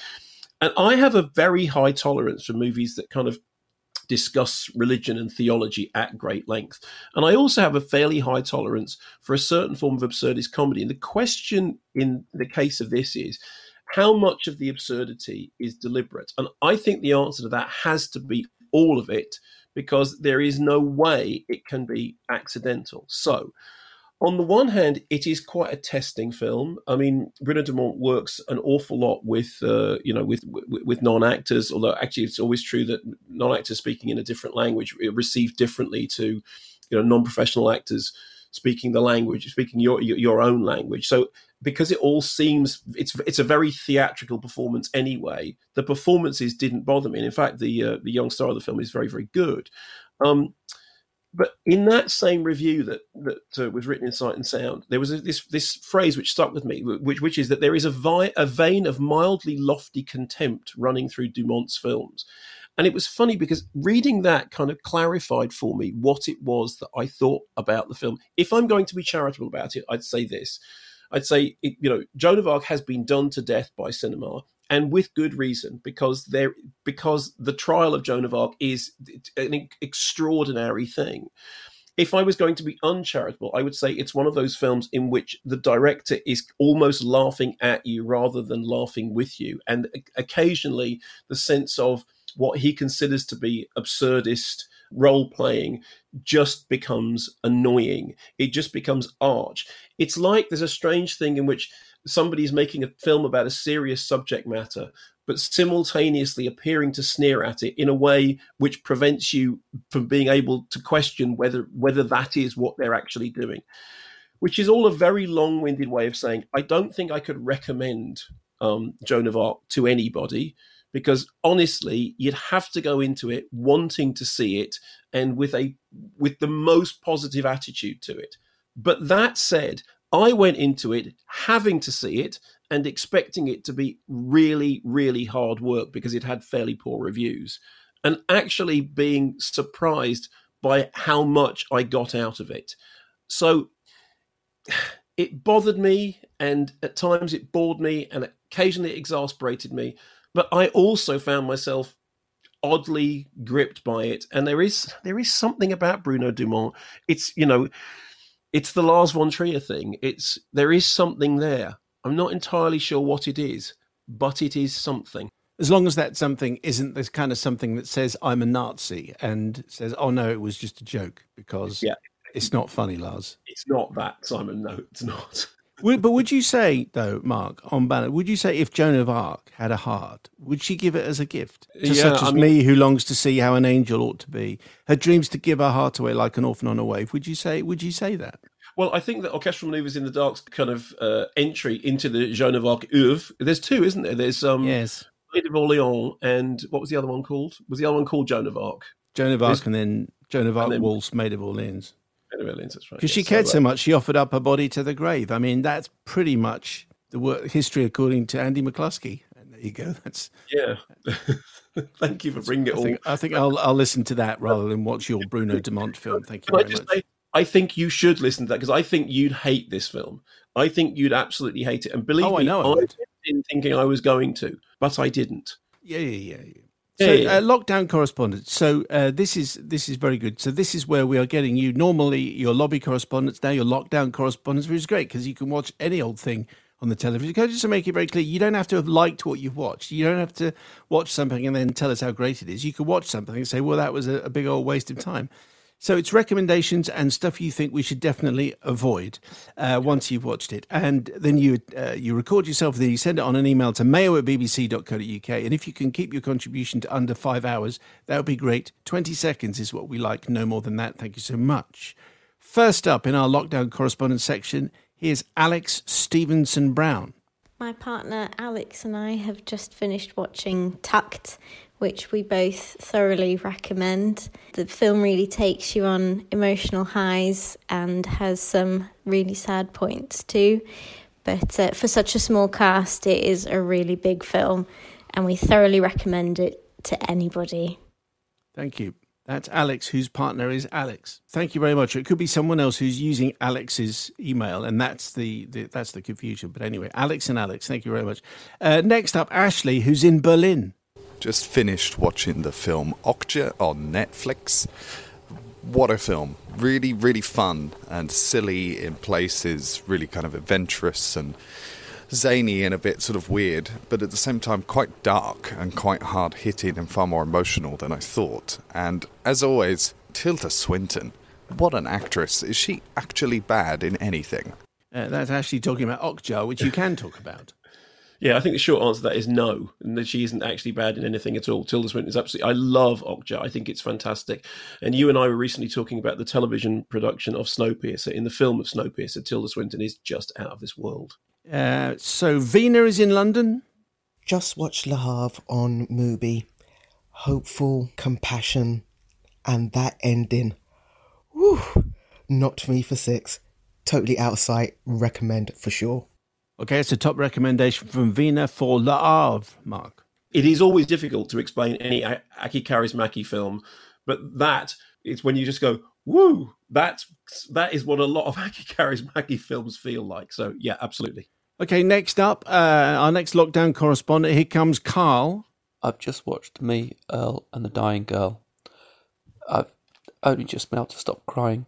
and I have a very high tolerance for movies that kind of discuss religion and theology at great length. And I also have a fairly high tolerance for a certain form of absurdist comedy. And the question in the case of this is how much of the absurdity is deliberate? And I think the answer to that has to be all of it because there is no way it can be accidental. So, on the one hand, it is quite a testing film. I mean, Bruno Dumont works an awful lot with, uh, you know, with with, with non actors. Although actually, it's always true that non actors speaking in a different language receive differently to, you know, non professional actors speaking the language, speaking your your own language. So because it all seems it's it's a very theatrical performance anyway. The performances didn't bother me, and in fact, the uh, the young star of the film is very very good. Um, but in that same review that that uh, was written in Sight and Sound, there was a, this this phrase which stuck with me, which which is that there is a, vi- a vein of mildly lofty contempt running through Dumont's films. And it was funny because reading that kind of clarified for me what it was that I thought about the film. If I'm going to be charitable about it, I'd say this. I'd say, you know, Joan of Arc has been done to death by cinema, and with good reason, because there, because the trial of Joan of Arc is an extraordinary thing. If I was going to be uncharitable, I would say it's one of those films in which the director is almost laughing at you rather than laughing with you, and occasionally the sense of what he considers to be absurdist role playing just becomes annoying. It just becomes arch. It's like there's a strange thing in which somebody's making a film about a serious subject matter, but simultaneously appearing to sneer at it in a way which prevents you from being able to question whether whether that is what they're actually doing. Which is all a very long-winded way of saying I don't think I could recommend um, Joan of Arc to anybody because honestly you'd have to go into it wanting to see it and with a with the most positive attitude to it. But that said i went into it having to see it and expecting it to be really really hard work because it had fairly poor reviews and actually being surprised by how much i got out of it. So <sighs> it bothered me and at times it bored me and occasionally it exasperated me but I also found myself oddly gripped by it. And there is there is something about Bruno Dumont. It's you know, it's the Lars von Trier thing. It's there is something there. I'm not entirely sure what it is, but it is something. As long as that something isn't this kind of something that says I'm a Nazi and says, "Oh no, it was just a joke," because yeah. it's not funny, Lars. It's not that, Simon. No, it's not. But would you say, though, Mark, on balance, would you say if Joan of Arc had a heart, would she give it as a gift to yeah, such as I mean, me, who longs to see how an angel ought to be, her dreams to give her heart away like an orphan on a wave? Would you say? Would you say that? Well, I think that Orchestral Maneuvers in the Dark's kind of uh, entry into the Joan of Arc oeuvre. There's two, isn't there? There's um, yes, Maid of Orleans, and what was the other one called? Was the other one called Joan of Arc? Joan of Arc, There's, and then Joan of Arc, then, Waltz, Maid of Orleans. Because right. she cared so, so, much, she offered up her body to the grave. I mean, that's pretty much the work, history according to Andy McCluskey. And there you go. <laughs> That's yeah. <laughs> Thank you for bringing it I all. Think, I think I'll I'll listen to that rather than watch your Bruno Dumont film. Thank you very much. Say, I think you should listen to that because I think you'd hate this film. I think you'd absolutely hate it. And believe oh, me, I, know I, I didn't thinking I was going to, but I didn't. Yeah, Yeah, yeah, yeah. So uh, lockdown correspondents. So uh, this is this is very good. So this is where we are getting you. Normally your lobby correspondents, now your lockdown correspondents, which is great because you can watch any old thing on the television. Can I just make it very clear? You don't have to have liked what you've watched. You don't have to watch something and then tell us how great it is. You can watch something and say, "Well, that was a, a big old waste of time." So it's recommendations and stuff you think we should definitely avoid uh, once you've watched it. And then you uh, you record yourself, then you send it on an email to mayo at bbc.co.uk. And if you can keep your contribution to under five hours, that would be great. 20 seconds is what we like, no more than that. Thank you so much. First up in our lockdown correspondents section, here's Alex Stevenson Brown. My partner Alex and I have just finished watching Tucked which we both thoroughly recommend. The film really takes you on emotional highs and has some really sad points too. But uh, for such a small cast, it is a really big film, and we thoroughly recommend it to anybody. Thank you. That's Alex, whose partner is Alex. Thank you very much. It could be someone else who's using Alex's email, and that's the, the that's the confusion. But anyway, Alex and Alex, thank you very much. Uh, next up, Ashley, who's in Berlin. Just finished watching the film Okja on Netflix. What a film! Really, really fun and silly in places, really kind of adventurous and zany and a bit sort of weird, but at the same time quite dark and quite hard hitting and far more emotional than I thought. And as always, Tilda Swinton. What an actress. Is she actually bad in anything? Uh, that's actually talking about Okja, which you can talk about. Yeah, I think the short answer to that is no, and that she isn't actually bad in anything at all. Tilda Swinton is absolutely. I love Okja. I think it's fantastic. And you and I were recently talking about the television production of Snowpiercer. In the film of Snowpiercer, Tilda Swinton is just out of this world. Uh, so Vina is in London. Just watched Le Havre on Mubi. Hopeful, compassion, and that ending. Whew, knocked me for six. Totally out of sight. Recommend for sure. Okay, it's a top recommendation from Vina for Le Havre, Mark. It is always difficult to explain any A- Aki Kaurismäki film, but that it's when you just go, "Woo!" That's that is what a lot of <laughs> Aki Kaurismäki films feel like. So yeah, absolutely. Okay, next up, uh, our next lockdown correspondent. Here comes Carl. I've just watched Me, Earl, and the Dying Girl. I've only just been able to stop crying.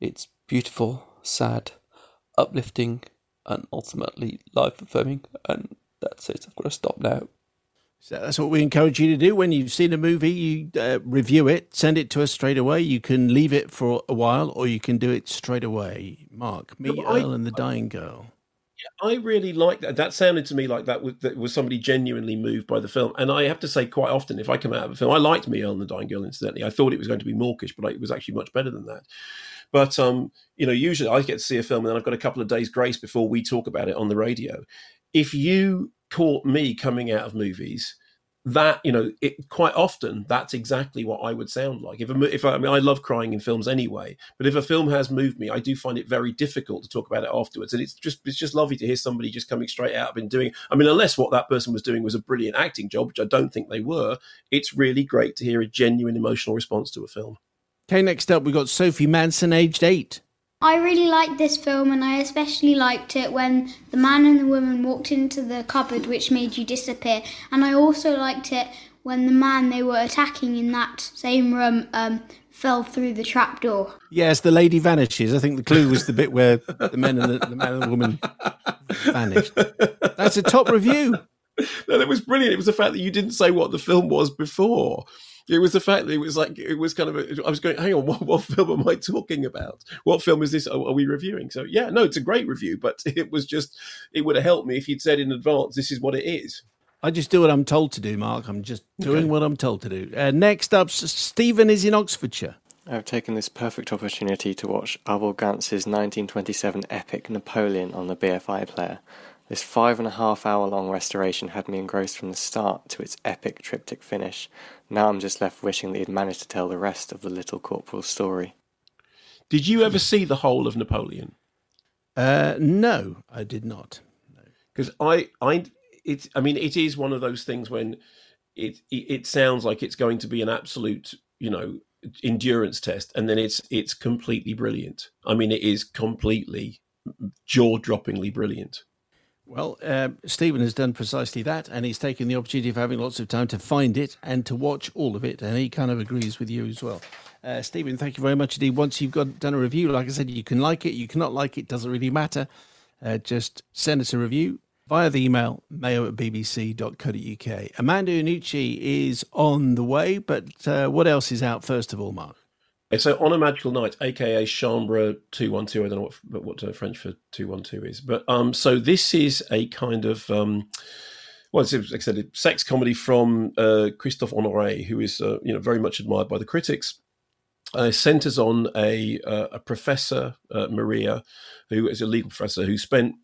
It's beautiful, sad, uplifting, and ultimately life affirming. And that's it. I've got to stop now. So that's what we encourage you to do. When you've seen a movie, you uh, review it, send it to us straight away. You can leave it for a while, or you can do it straight away. Mark, me, No, I- Earl, and the Dying Girl. I really like that. That sounded to me like that was, that was somebody genuinely moved by the film. And I have to say, quite often, if I come out of a film, I liked Me, Earl and the Dying Girl, incidentally. I thought it was going to be mawkish, but it was actually much better than that. But, um, you know, usually I get to see a film and then I've got a couple of days' grace before we talk about it on the radio. If you caught me coming out of movies, that you know, it quite often that's exactly what I would sound like. If if I, I mean, I love crying in films anyway, but if a film has moved me, I do find it very difficult to talk about it afterwards. And it's just it's just lovely to hear somebody just coming straight out of and doing. I mean, unless what that person was doing was a brilliant acting job, which I don't think they were, it's really great to hear a genuine emotional response to a film. Okay, next up, we've got Sophie Manson, aged eight. I really liked this film, and I especially liked it when the man and the woman walked into the cupboard, which made you disappear. And I also liked it when the man they were attacking in that same room um, fell through the trapdoor. Yes, the lady vanishes. I think the clue was the bit where the men and the, the man and the woman vanished. That's a top review. <laughs> No, that was brilliant. It was the fact that you didn't say what the film was before. It was the fact that it was like it was kind of. A, I was going, hang on, <laughs> what, what film am I talking about? What film is this? Are, are we reviewing? So yeah, no, it's a great review, but <laughs> it was just it would have helped me if you'd said in advance this is what it is. I just do what I'm told to do, Mark. I'm just doing Okay. what I'm told to do. Uh, next up, S- Stephen is in Oxfordshire. I've taken this perfect opportunity to watch Abel Gance's 1927 epic Napoleon on the BFI player. This five and a half hour long restoration had me engrossed from the start to its epic triptych finish. Now I'm just left wishing that he'd managed to tell the rest of the Little Corporal's story. Did you ever see the whole of Napoleon? Uh, no, I did not. because I, I, it, I mean, it is one of those things when it, it, it sounds like it's going to be an absolute, you know, endurance test, and then it's, it's completely brilliant. I mean, it is completely jaw-droppingly brilliant. Well, uh, Stephen has done precisely that, and he's taken the opportunity of having lots of time to find it and to watch all of it, and he kind of agrees with you as well. Uh, Stephen, thank you very much indeed. Once you've got done a review, like I said, you can like it, you cannot like it, doesn't really matter. Uh, just send us a review via the email mayo at bbc.co.uk. Armando Iannucci is on the way, but uh, what else is out first of all, Mark? So on a magical night, aka Chambre two one two. I don't know what what uh, French for two one two is, but um, so this is a kind of um, well, it's like I said, a sex comedy from uh, Christophe Honoré, who is uh, you know very much admired by the critics. Uh, centers on a uh, a professor uh, Maria, who is a legal professor who spent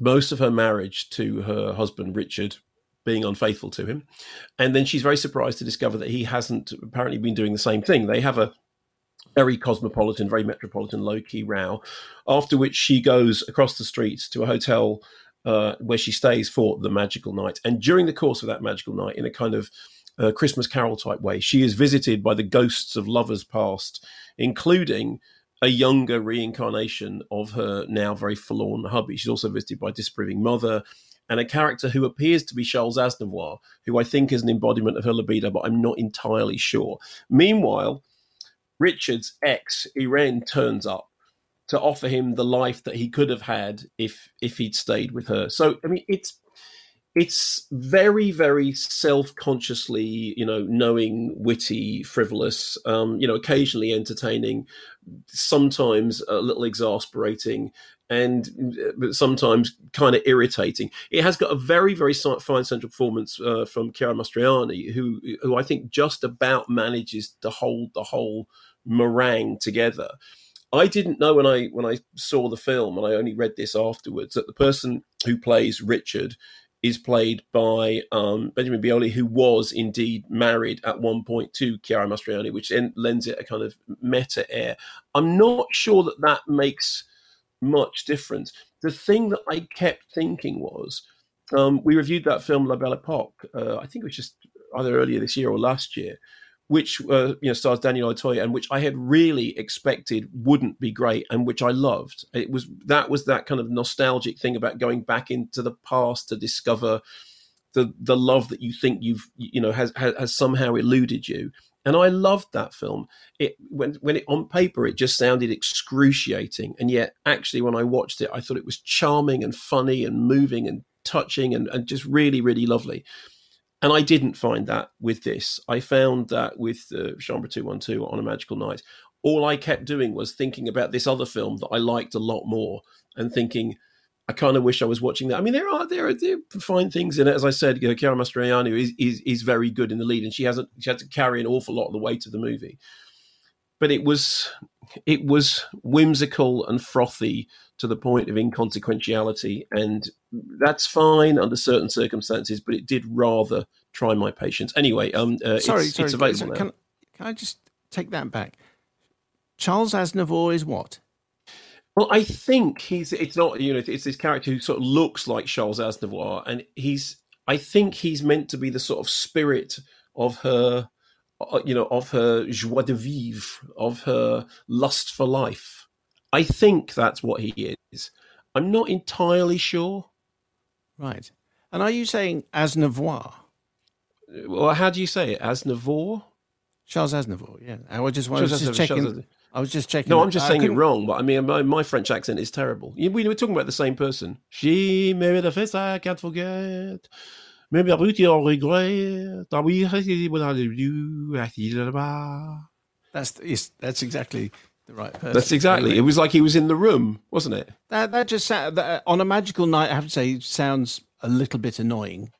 most of her marriage to her husband Richard being unfaithful to him, and then she's very surprised to discover that he hasn't apparently been doing the same thing. They have a very cosmopolitan, very metropolitan, low key row. After which she goes across the street to a hotel uh, where she stays for the magical night. And during the course of that magical night, in a kind of uh, Christmas Carol type way, she is visited by the ghosts of lovers past, including a younger reincarnation of her now very forlorn hubby. She's also visited by a disapproving mother. and a character who appears to be Charles Aznavour, who I think is an embodiment of her libido, but I'm not entirely sure. Meanwhile, Richard's ex, Irene, turns up to offer him the life that he could have had if if he'd stayed with her. So I mean, it's it's very very self-consciously you know knowing witty frivolous um, you know occasionally entertaining sometimes a little exasperating and uh, sometimes kind of irritating it has got a very very fine central performance uh, from Chiara Mastroianni who who I think just about manages to hold the whole meringue together I didn't know when I when I saw the film and I only read this afterwards that the person who plays Richard is played by um, Benjamin Biolay, who was indeed married at one point to Chiara Mastroianni, which then lends it a kind of meta air. I'm not sure that that makes much difference. The thing that I kept thinking was, um, we reviewed that film La Belle Epoque. Uh, I think it was just either earlier this year or last year, which uh, you know stars Daniel Auteuil and which I had really expected wouldn't be great and which I loved. It was that was that kind of nostalgic thing about going back into the past to discover the the love that you think you've you know has has, has somehow eluded you. And I loved that film. It when when it on paper it just sounded excruciating, and yet actually when I watched it, I thought it was charming and funny and moving and touching and, and just really really lovely and I didn't find that with this. I found that with uh, Chambre 212 on a magical night, all I kept doing was thinking about this other film that I liked a lot more and thinking, I kind of wish I was watching that. I mean, there are there are, there are fine things in it. As I said, you know, Chiara Mastroianni is, is is very good in the lead, and she hasn't she had to carry an awful lot of the weight of the movie. But it was it was whimsical and frothy to the point of inconsequentiality, and that's fine under certain circumstances. But it did rather try my patience. Anyway, um, uh, sorry, it's, sorry, it's available can, can, I just take that back? Charles Aznavour is what? Well, I think he's. It's not you know. It's this character who sort of looks like Charles Aznavour, and he's. I think he's meant to be the sort of spirit of her, uh, you know, of her joie de vivre, of her lust for life I think that's what he is. I'm not entirely sure. Right. And are you saying Aznavour? Well, how do you say it? Aznavour? Charles Aznavour, yeah. I was just, I was just checking. I was just checking. No, I'm just saying it wrong, but I mean, my, my, French accent is terrible. We were talking about the same person. She married a face I can't forget. Maybe I regret. That's that's exactly the right person. That's exactly. It was like he was in the room, wasn't it? That that just that, uh, on a magical night. I have to say, sounds a little bit annoying.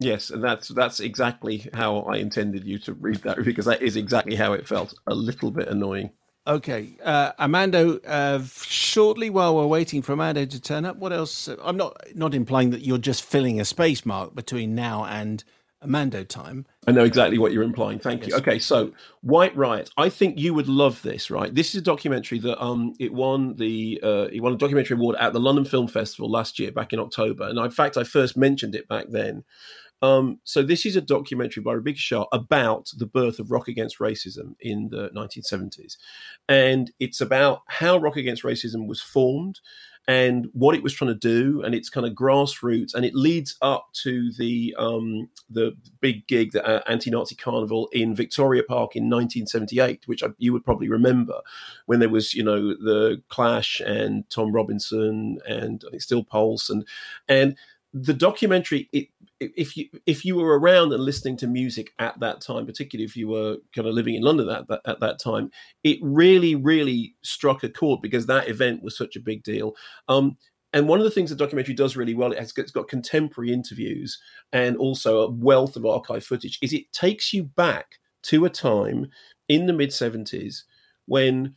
Yes, and that's that's exactly how I intended you to read that because that is exactly how it felt. A little bit annoying. Okay, uh, Armando. Uh, shortly, while we're waiting for Armando to turn up, what else? I'm not not implying that you're just filling a space mark between now and Armando time. I know exactly what you're implying. Thank yes. you. Okay, so White Riot. I think you would love this, right? This is a documentary that um it won the uh it won a documentary award at the London Film Festival last year, back in October. And in fact, I first mentioned it back then. Um, so this is a documentary by Rubika Shah about the birth of Rock Against Racism in the 1970s, and it's about how Rock Against Racism was formed and what it was trying to do and its kind of grassroots. And it leads up to the um, the big gig the uh, anti-nazi carnival in victoria park in 1978 which I, you would probably remember when there was you know the clash and tom robinson and i think Steel Pulse and and the documentary it if you if you were around and listening to music at that time, particularly if you were kind of living in London at that, at that time, it really really struck a chord because that event was such a big deal. Um, and one of the things the documentary does really well, it has, it's got contemporary interviews and also a wealth of archive footage, is it takes you back to a time in the mid 70s when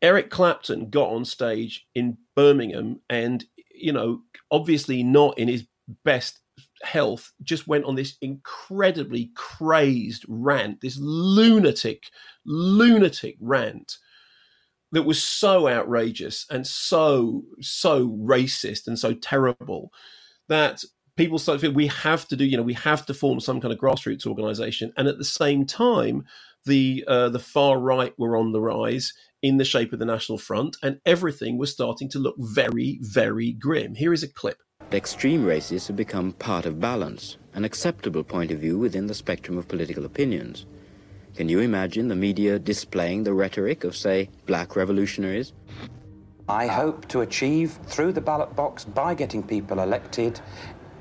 Eric Clapton got on stage in Birmingham and, you know, obviously not in his best health just went on this incredibly crazed rant, this lunatic, lunatic rant that was so outrageous and so, so racist and so terrible that people started to feel we have to do, you know, we have to form some kind of grassroots organization. And at the same time, the uh, the far right were on the rise in the shape of the National Front, and everything was starting to look very, very grim. Here is a clip. Extreme racists have become part of balance, an acceptable point of view within the spectrum of political opinions. Can you imagine the media displaying the rhetoric of, say, black revolutionaries? I hope to achieve through the ballot box by getting people elected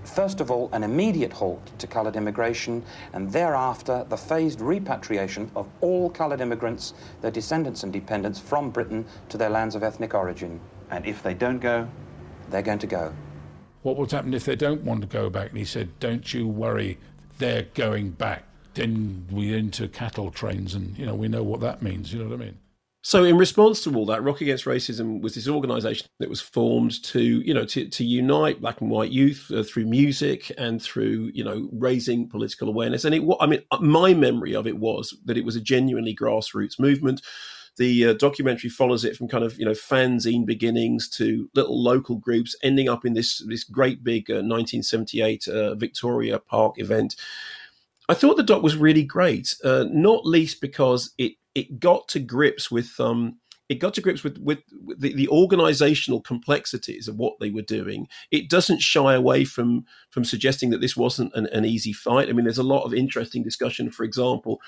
First of all, an immediate halt to coloured immigration, and thereafter the phased repatriation of all coloured immigrants, their descendants and dependents from Britain to their lands of ethnic origin. And if they don't go? They're going to go. What will happen if they don't want to go back? And he said, Don't you worry, they're going back. Then we're into cattle trains, and you know we know what that means. You know what I mean? So, in response to all that, Rock Against Racism was this organisation that was formed to, you know, to, to unite black and white youth uh, through music and through, you know, raising political awareness. And it, I mean, uh, my memory of it was that it was a genuinely grassroots movement. The uh, documentary follows it from kind of, you know, fanzine beginnings to little local groups, ending up in this this great big uh, 1978 uh, Victoria Park event. I thought the doc was really great, uh, not least because it it got to grips with um, it got to grips with with, with the, the, organizational complexities of what they were doing. It doesn't shy away from from suggesting that this wasn't an, an easy fight. I mean, there's a lot of interesting discussion, for example,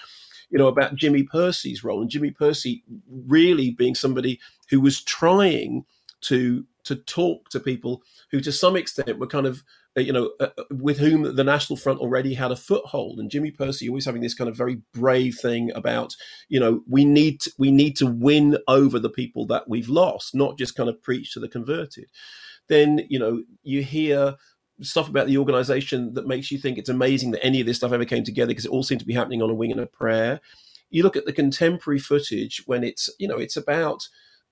you know, about Jimmy Pursey's role and Jimmy Pursey really being somebody who was trying to to talk to people who, to some extent, were kind of uh, you know, uh, uh, with whom the National Front already had a foothold, and Jimmy Pursey always having this kind of very brave thing about, you know, we need to, we need to win over the people that we've lost, not just kind of preach to the converted. Then you know you hear stuff about the organization that makes you think it's amazing that any of this stuff ever came together because it all seemed to be happening on a wing and a prayer. You look at the contemporary footage when it's you know it's about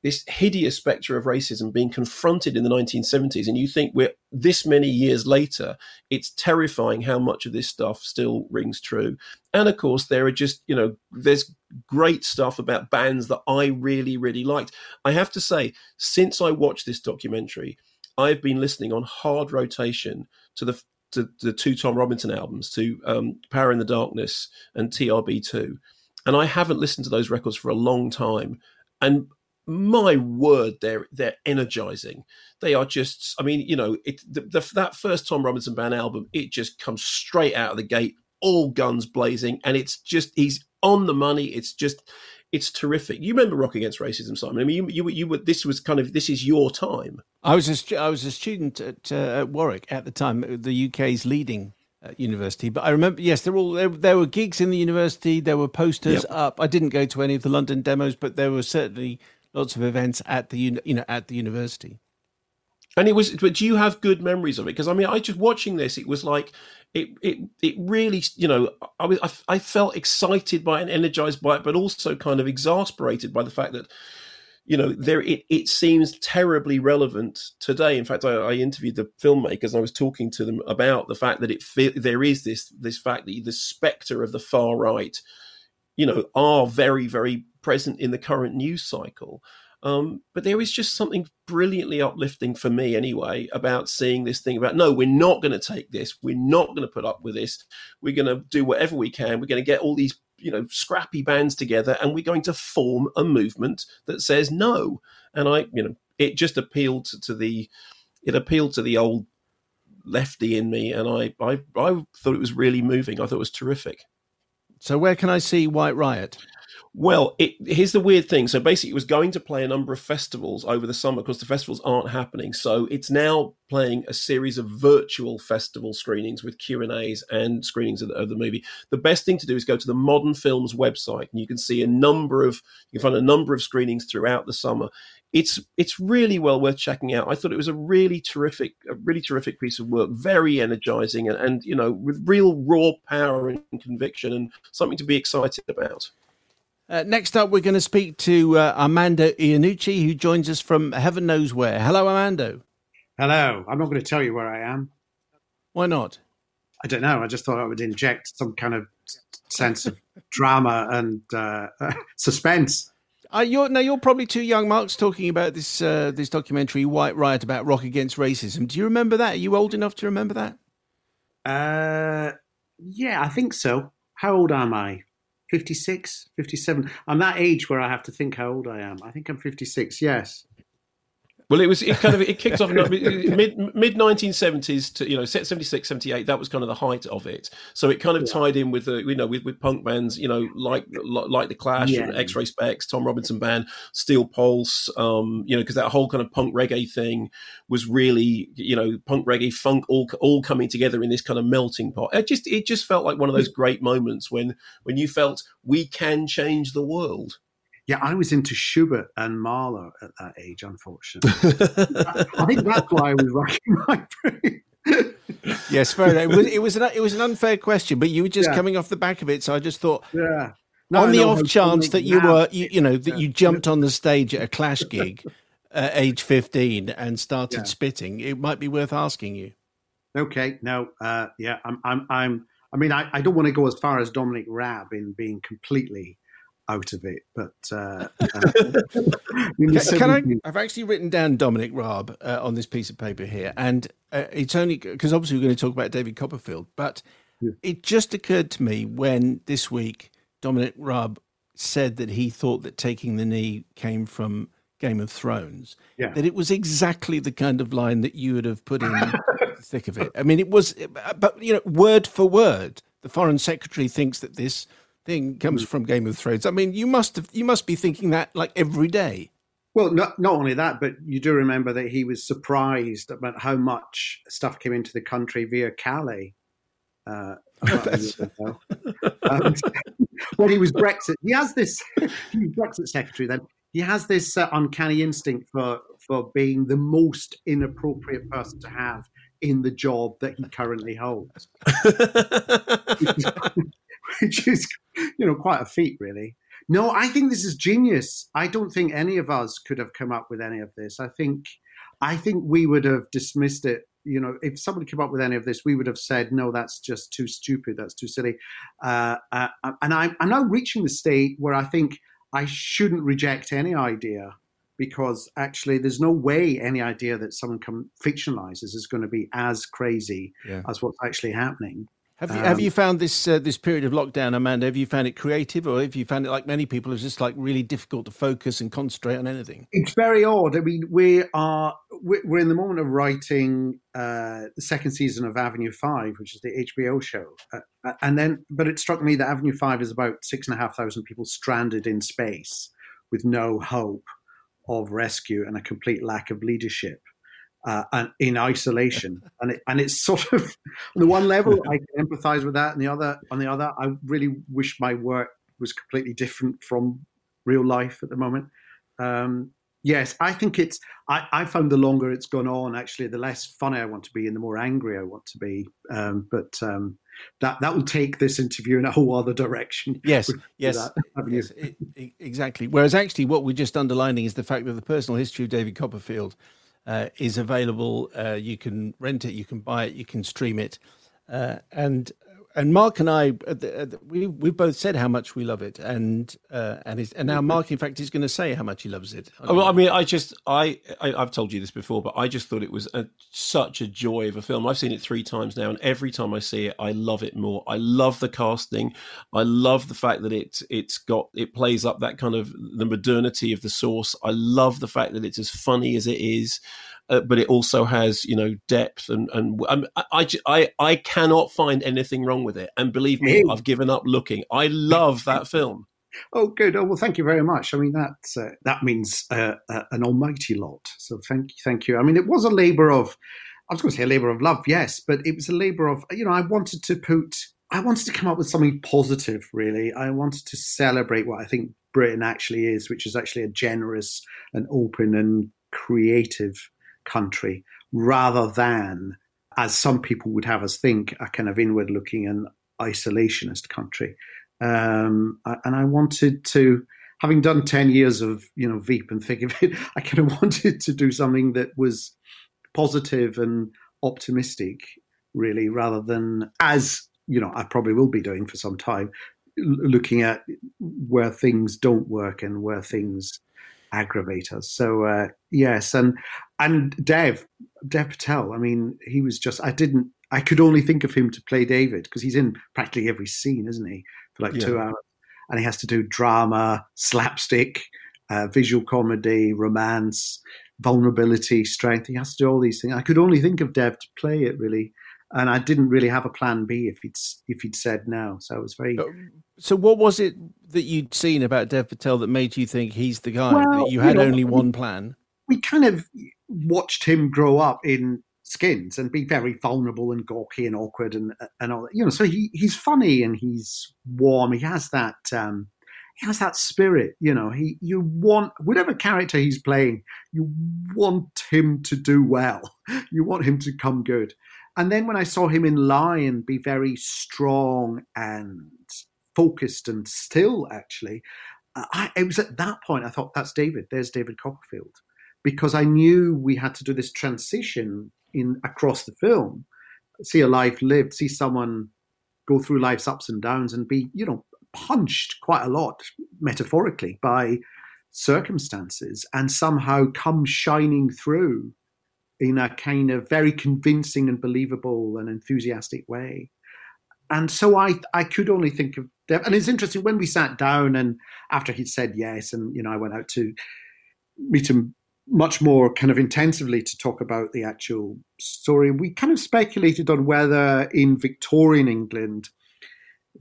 this hideous spectre of racism being confronted in the 1970s, and you think we're this many years later, it's terrifying how much of this stuff still rings true. And of course, there are just, you know, there's great stuff about bands that I really, really liked. I have to say, since I watched this documentary, I've been listening on hard rotation to the to the two Tom Robinson albums, to um, Power in the Darkness and TRB2. And I haven't listened to those records for a long time. And my word, they're they're energizing. They are just, I mean, you know, it the, the, that first Tom Robinson Band album, it just comes straight out of the gate, all guns blazing, and it's just he's on the money. It's just, it's terrific. You remember Rock Against Racism, Simon? I mean, you you you were this was kind of this is your time. I was a, I was a student at, uh, at Warwick at the time, the UK's leading uh, university. But I remember, yes, there all there, there, were gigs in the university. There were posters yep. up. I didn't go to any of the London demos, but there were certainly lots of events at the you know at the university. And it was, but do you have good memories of it? Because I mean, I just watching this, it was like, it, it, it really, you know, I was, I, I felt excited by it and energized by it, but also kind of exasperated by the fact that, you know, there it, it seems terribly relevant today. In fact, I, I interviewed the filmmakers and I was talking to them about the fact that it there is this this fact that the specter of the far right, you know, are very very present in the current news cycle. Um, but there is just something brilliantly uplifting for me, anyway, about seeing this thing about no, we're not going to take this. We're not going to put up with this. We're going to do whatever we can. We're going to get all these, you know, scrappy bands together, and we're going to form a movement that says no. And I, you know, it just appealed to, to the, it appealed to the old lefty in me, and I, I, I thought it was really moving. I thought it was terrific. So, where can I see White Riot? Well, it, here's the weird thing. So basically, it was going to play a number of festivals over the summer because the festivals aren't happening. So it's now playing a series of virtual festival screenings with Q and A's and screenings of the, of the, movie. The best thing to do is go to the Modern Films website, and you can see a number of you can find a number of screenings throughout the summer. It's it's really well worth checking out. I thought it was a really terrific, a really terrific piece of work, very energizing, and, and you know with real raw power and conviction, and something to be excited about. Uh, next up, we're going to speak to uh, Armando Iannucci, who joins us from heaven knows where. Hello, Armando. Hello. I'm not going to tell you where I am. Why not? I don't know. I just thought I would inject some kind of sense of drama and uh, <laughs> suspense. Uh, you're, now you're probably too young. Mark's talking about this uh, this documentary, White Riot, about Rock Against Racism. Do you remember that? Are you old enough to remember that? Uh, yeah, I think so. How old am I? 56, 57. I'm that age where I have to think how old I am. I think I'm 56, yes. Well, it was it kind of it kicked off <laughs> mid mid nineteen seventies to you know 76, 78, That was kind of the height of it. So it kind of Yeah. tied in with the you know with, with punk bands you know like like the Clash, Yeah. X-Ray Spex, Tom Robinson Band, Steel Pulse. Um, you know because that whole kind of punk reggae thing was really you know punk reggae funk all all coming together in this kind of melting pot. It just it just felt like one of those great moments when when you felt we can change the world. Yeah, I was into Schubert and Mahler at that age, unfortunately. <laughs> I think that's why I was racking my <laughs> brain. Yes, fair. enough. It was, it was an it was an unfair question, but you were just Yeah. coming off the back of it, so I just thought. Yeah. on the no, off chance that you Raab. were, you, you know, that you jumped on the stage at a Clash gig at age 15 and started Yeah. spitting, it might be worth asking you. Okay, no, uh, yeah, I'm, I'm, I'm. I mean, I, I don't want to go as far as Dominic Raab in being completely out of it, but uh, <laughs> uh, Can, can I? I've actually written down Dominic Raab uh, on this piece of paper here, and uh, it's only because obviously we're going to talk about David Copperfield, but it just occurred to me when this week Dominic Raab said that he thought that taking the knee came from Game of Thrones, Yeah. that it was exactly the kind of line that you would have put in the thick of it. I mean, it was, but you know, word for word, the foreign secretary thinks that this thing comes Mm. from Game of Thrones. I mean, you must have, you must be thinking that like every day. Well, not not only that, but you do remember that he was surprised about how much stuff came into the country via Calais. Uh, about a year ago. um, <laughs> when he was Brexit, he has this. <laughs> he was Brexit secretary. Then he has this uh, uncanny instinct for for being the most inappropriate person to have in the job that he currently holds, <laughs> <laughs> which is you know quite a feat, really. No, I think this is genius. I don't think any of us could have come up with any of this. I think, I think we would have dismissed it. You know, if somebody came up with any of this, we would have said, "No, that's just too stupid. That's too silly." Uh, uh, and I'm, I'm now reaching the state where I think I shouldn't reject any idea because actually, there's no way any idea that someone can fictionalizes is going to be as crazy Yeah. as what's actually happening. Have you have Um, you found this uh, this period of lockdown, Armando? Have you found it creative, or have you found it like many people, it's just like really difficult to focus and concentrate on anything? It's very odd. I mean, we are we're we're in the moment of writing uh, the second season of Avenue Five, which is the HBO show, uh, and then but it struck me that Avenue Five is about six and a half thousand people stranded in space with no hope of rescue and a complete lack of leadership. Uh, and in isolation, and it, and it's sort of on the one level I can empathise with that, and the other on the other I really wish my work was completely different from real life at the moment. Um, yes, I think it's. I, I found the longer it's gone on, actually, the less funny I want to be, and the more angry I want to be. Um, but um, that that will take this interview in a whole other direction. Yes, yes, that, yes, e- exactly. Whereas actually, what we're just underlining is the fact that the personal history of David Copperfield uh, is available. Uh, you can rent it, you can buy it, you can stream it, uh, and and Mark and I, uh, uh, we we've both said how much we love it, and uh, and and now Mark, in fact, is going to say how much he loves it. Oh, well, I mean, I just, I, I, I've told you this before, but I just thought it was a, such a joy of a film. I've seen it three times now, and every time I see it, I love it more. I love the casting. I love the fact that it, it's got, it plays up that kind of the modernity of the source. I love the fact that it's as funny as it is. Uh, but it also has, you know, depth and and um, I, I, I I cannot find anything wrong with it. And believe me, I've given up looking. I love that film. <laughs> Oh, good. Oh, well, thank you very much. I mean, that uh, that means uh, uh, an almighty lot. So thank you, thank you. I mean, it was a labour of, I was going to say a labour of love, yes, but it was a labour of, you know, I wanted to put, I wanted to come up with something positive. Really, I wanted to celebrate what I think Britain actually is, which is actually a generous and open and creative country, rather than as some people would have us think, a kind of inward-looking and isolationist country. Um, and I wanted to, having done ten years of you know Veep and Thick of It, <laughs> I kind of wanted to do something that was positive and optimistic, really, rather than as you know I probably will be doing for some time, looking at where things don't work and where things aggravate us. So uh, yes, and and Dev Dev Patel. I mean, he was just I didn't. I could only think of him to play David because he's in practically every scene, isn't he? For like two hours, and he has to do drama, slapstick, uh, visual comedy, romance, vulnerability, strength. He has to do all these things. I could only think of Dev to play it really, and I didn't really have a plan B if he'd if he'd said no. So it was very. So what was it that you'd seen about Dev Patel that made you think he's the guy? Well, that you had you know, only one plan. We kind of watched him grow up in skins and be very vulnerable and gawky and awkward and and all that. You know, so he he's funny and he's warm. He has that. Um, he has that spirit, you know. He you want whatever character he's playing, you want him to do well. <laughs> You want him to come good. And then when I saw him in Lion be very strong and focused and still, actually, I, it was at that point I thought that's David. There's David Copperfield, because I knew we had to do this transition in across the film, see a life lived, see someone go through life's ups and downs and be, you know, punched quite a lot metaphorically by circumstances and somehow come shining through in a kind of very convincing and believable and enthusiastic way. And so I I could only think of. And it's interesting when we sat down and after he'd said yes, and you know I went out to meet him much more kind of intensively to talk about the actual story. We kind of speculated on whether in Victorian England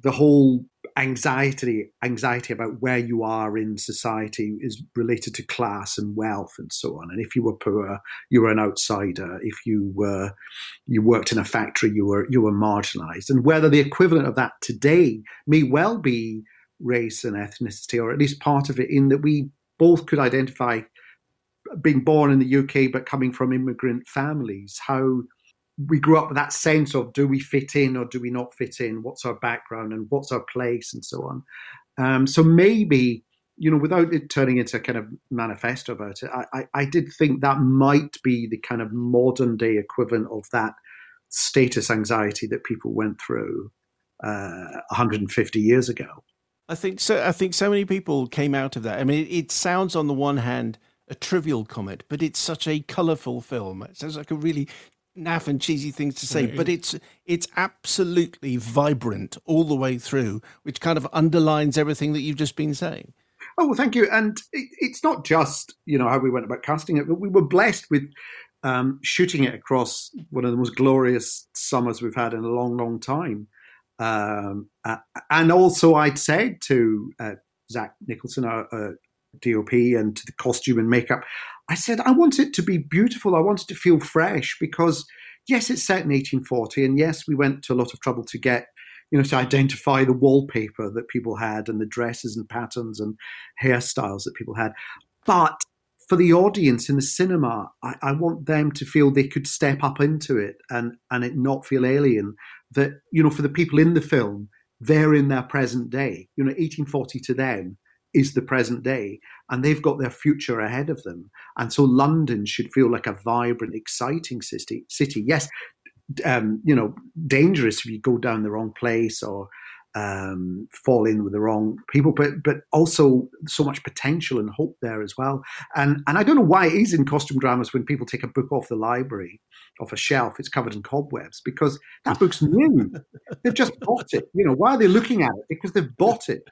the whole anxiety anxiety about where you are in society is related to class and wealth and so on. And if you were poor you were an outsider. If you were you worked in a factory you were you were marginalized. And whether the equivalent of that today may well be race and ethnicity or at least part of it in that we both could identify being born in the UK but coming from immigrant families how we grew up with that sense of do we fit in or do we not fit in? What's our background and what's our place and so on. Um, so maybe you know, without it turning into a kind of manifesto about it, I, I, I did think that might be the kind of modern day equivalent of that status anxiety that people went through uh, 150 years ago. I think so. I think so many people came out of that. I mean, it, it sounds on the one hand a trivial comment, but it's such a colourful film. It sounds like a really naff and cheesy things to say, but it's it's absolutely vibrant all the way through, which kind of underlines everything that you've just been saying. Oh well, thank you. And it, it's not just you know how we went about casting it, but we were blessed with um, shooting it across one of the most glorious summers we've had in a long, long time. Um, uh, and also, I'd said to uh, Zac Nicholson, our, uh, DOP, and to the costume and makeup, I said, I want it to be beautiful. I want it to feel fresh because, yes, it's set in 1840. And yes, we went to a lot of trouble to get, you know, to identify the wallpaper that people had and the dresses and patterns and hairstyles that people had. But for the audience in the cinema, I, I want them to feel they could step up into it and, and it not feel alien. That, you know, for the people in the film, they're in their present day. You know, 1840 to them is the present day and they've got their future ahead of them. And so London should feel like a vibrant, exciting city. City, yes, um, you know, dangerous if you go down the wrong place or um, fall in with the wrong people, but but also so much potential and hope there as well. And and I don't know why it is in costume dramas when people take a book off the library, off a shelf, it's covered in cobwebs because that book's new. <laughs> they've just bought it. You know, why are they looking at it? Because they've bought it.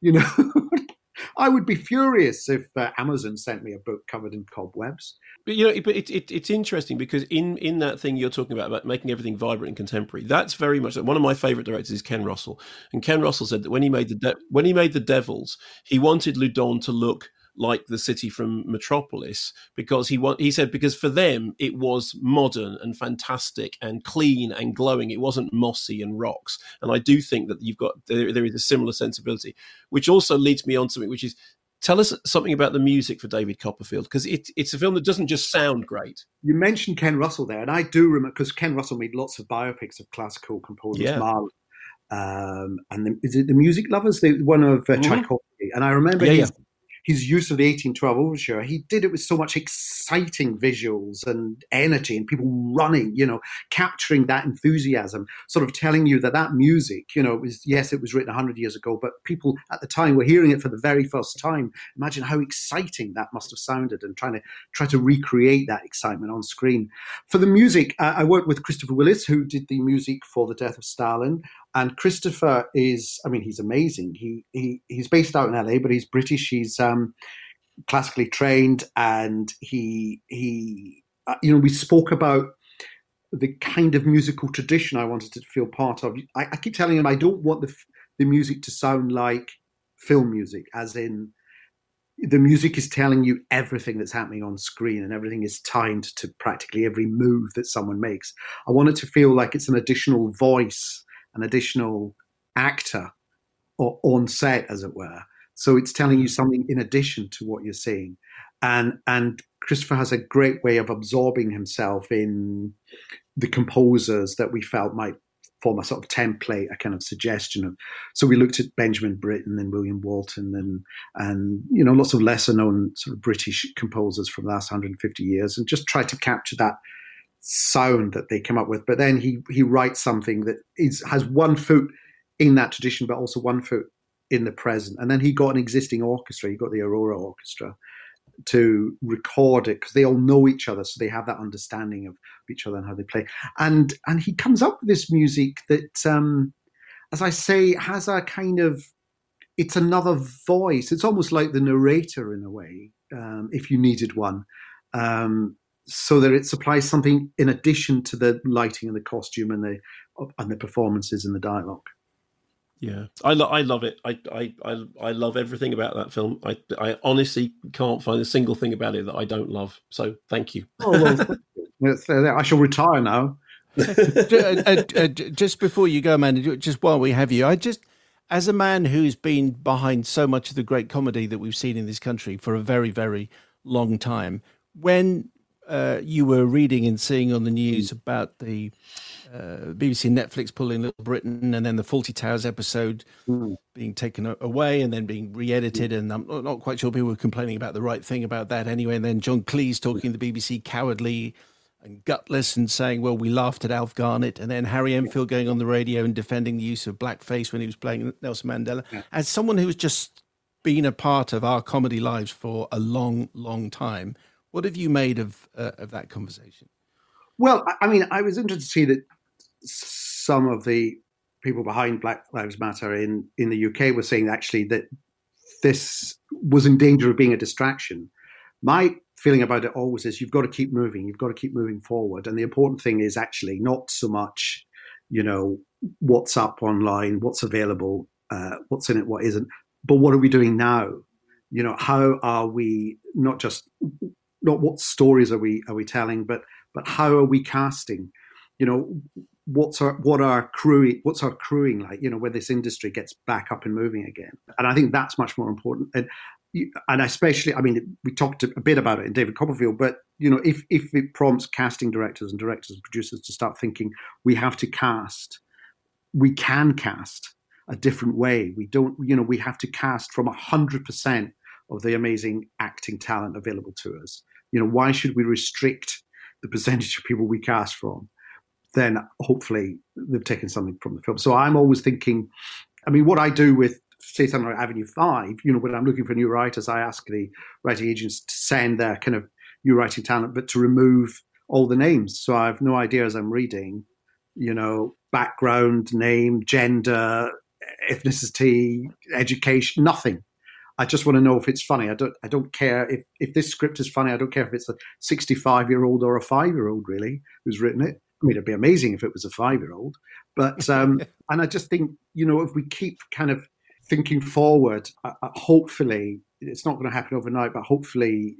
You know, <laughs> I would be furious if uh, Amazon sent me a book covered in cobwebs. But you know, but it, it, it's interesting because in in that thing you're talking about about making everything vibrant and contemporary, that's very much one of my favorite directors is Ken Russell, and Ken Russell said that when he made the De- when he made the Devils, he wanted Loudun to look like the city from Metropolis because he want, he said because for them it was modern and fantastic and clean and glowing. It wasn't mossy and rocks. And I do think that you've got there, there is a similar sensibility, which also leads me on to something which is tell us something about the music for David Copperfield because it, it's a film that doesn't just sound great. You mentioned Ken Russell there, and I do remember because Ken Russell made lots of biopics of classical composers, Yeah. Mahler, um, and the, is it the Music Lovers? The one of uh, Mhm. Tchaikovsky, and I remember Yeah, his, his use of the 1812 overture. He did it with so much exciting visuals and energy, and people running, you know, capturing that enthusiasm, sort of telling you that that music, you know, was yes, it was written 100 years ago, but people at the time were hearing it for the very first time. Imagine how exciting that must have sounded, and trying to try to recreate that excitement on screen. For the music, uh, I worked with Christopher Willis, who did the music for The Death of Stalin. And Christopher is, I mean, he's amazing. He, he he's based out in LA, but he's British. He's um, classically trained, and he he uh, you know we spoke about the kind of musical tradition I wanted to feel part of. I, I keep telling him I don't want the the music to sound like film music, as in the music is telling you everything that's happening on screen and everything is timed to practically every move that someone makes. I want it to feel like it's an additional voice, an additional actor or on set, as it were. So it's telling you mm. something in addition to what you're seeing. And and Christopher has a great way of absorbing himself in the composers that we felt might form a sort of template, a kind of suggestion of. So we looked at Benjamin Britten and William Walton and and you know lots of lesser known sort of British composers from the last 150 years, and just tried to capture that sound that they come up with. But then he he writes something that is has one foot in that tradition, but also one foot in the present. And then he got an existing orchestra. He got the Aurora Orchestra to record it because they all know each other, so they have that understanding of each other and how they play. And and he comes up with this music that, um, as I say, has a kind of it's another voice. It's almost like the narrator in a way, um, if you needed one. Um, so that it supplies something in addition to the lighting and the costume and the and the performances and the dialogue. Yeah, I, lo- I love it. I, I, I, I love everything about that film. I, I honestly can't find a single thing about it that I don't love. So thank you. Oh, well, <laughs> I shall retire now. <laughs> Uh, uh, uh, just before you go, man, just while we have you, I just, as a man who's been behind so much of the great comedy that we've seen in this country for a very, very long time, when uh, you were reading and seeing on the news about the uh, BBC Netflix pulling Little Britain, and then the Fawlty Towers episode mm. being taken away and then being re-edited. Mm. And I'm not quite sure people were complaining about the right thing about that anyway. And then John Cleese talking to the BBC cowardly and gutless and saying, "Well, we laughed at Alf Garnett," and then Harry Enfield going on the radio and defending the use of blackface when he was playing Nelson Mandela. As someone who has just been a part of our comedy lives for a long, long time, what have you made of uh, of that conversation? Well, I mean, I was interested to see that some of the people behind Black Lives Matter in, in the UK were saying actually that this was in danger of being a distraction. My feeling about it always is you've got to keep moving, you've got to keep moving forward. And the important thing is actually not so much, you know, what's up online, what's available, uh, what's in it, what isn't, but what are we doing now? You know, how are we not just not what stories are we are we telling, but but how are we casting? You know, what's our what our crewing what's our crewing like? You know where this industry gets back up and moving again. And i think that's much more important. And and especially i mean we talked a bit about it in david copperfield but you know if if it prompts casting directors and directors and producers to start thinking we have to cast we can cast a different way. We don't you know we have to cast from 100% of the amazing acting talent available to us you know why should we restrict the percentage of people we cast from then hopefully they've taken something from the film. So I'm always thinking, I mean, what I do with say something like Avenue Five, you know, when I'm looking for new writers, I ask the writing agents to send their kind of new writing talent, but to remove all the names. So I have no idea as I'm reading, you know, background, name, gender, ethnicity, education, nothing. I just want to know if it's funny. I don't. I don't care if if this script is funny. I don't care if it's a 65 year old or a five year old really who's written it. I mean, it'd be amazing if it was a five year old. But, <laughs> um, and I just think, you know, if we keep kind of thinking forward, uh, uh hopefully, it's not going to happen overnight, but hopefully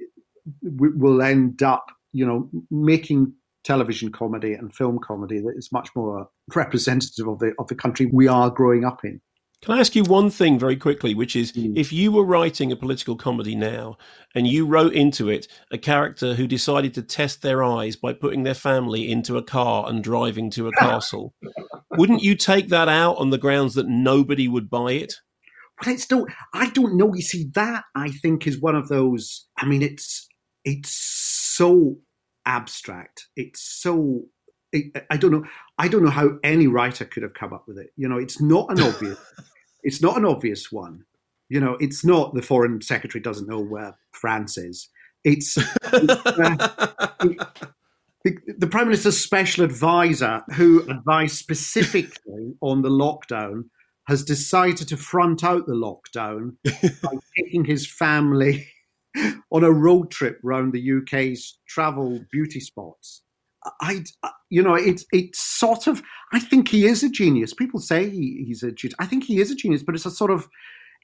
we'll end up, you know, making television comedy and film comedy that is much more representative of the of the country we are growing up in. Can I ask you one thing very quickly, which is mm. if you were writing a political comedy now and you wrote into it a character who decided to test their eyes by putting their family into a car and driving to a <laughs> castle, wouldn't you take that out on the grounds that nobody would buy it? Well, it's don't. I don't know. You see, that I think is one of those. I mean, it's it's so abstract. It's so I don't know. I don't know how any writer could have come up with it. You know, it's not an <laughs> obvious. It's not an obvious one. You know, it's not the foreign secretary doesn't know where France is. It's, it's uh, <laughs> the, the, prime minister's special advisor, who advised specifically on the lockdown, has decided to front out the lockdown <laughs> by taking his family <laughs> on a road trip around the UK's travel beauty spots. I, you know, it's it's sort of. I think he is a genius. People say he, he's a genius. I think he is a genius, but it's a sort of,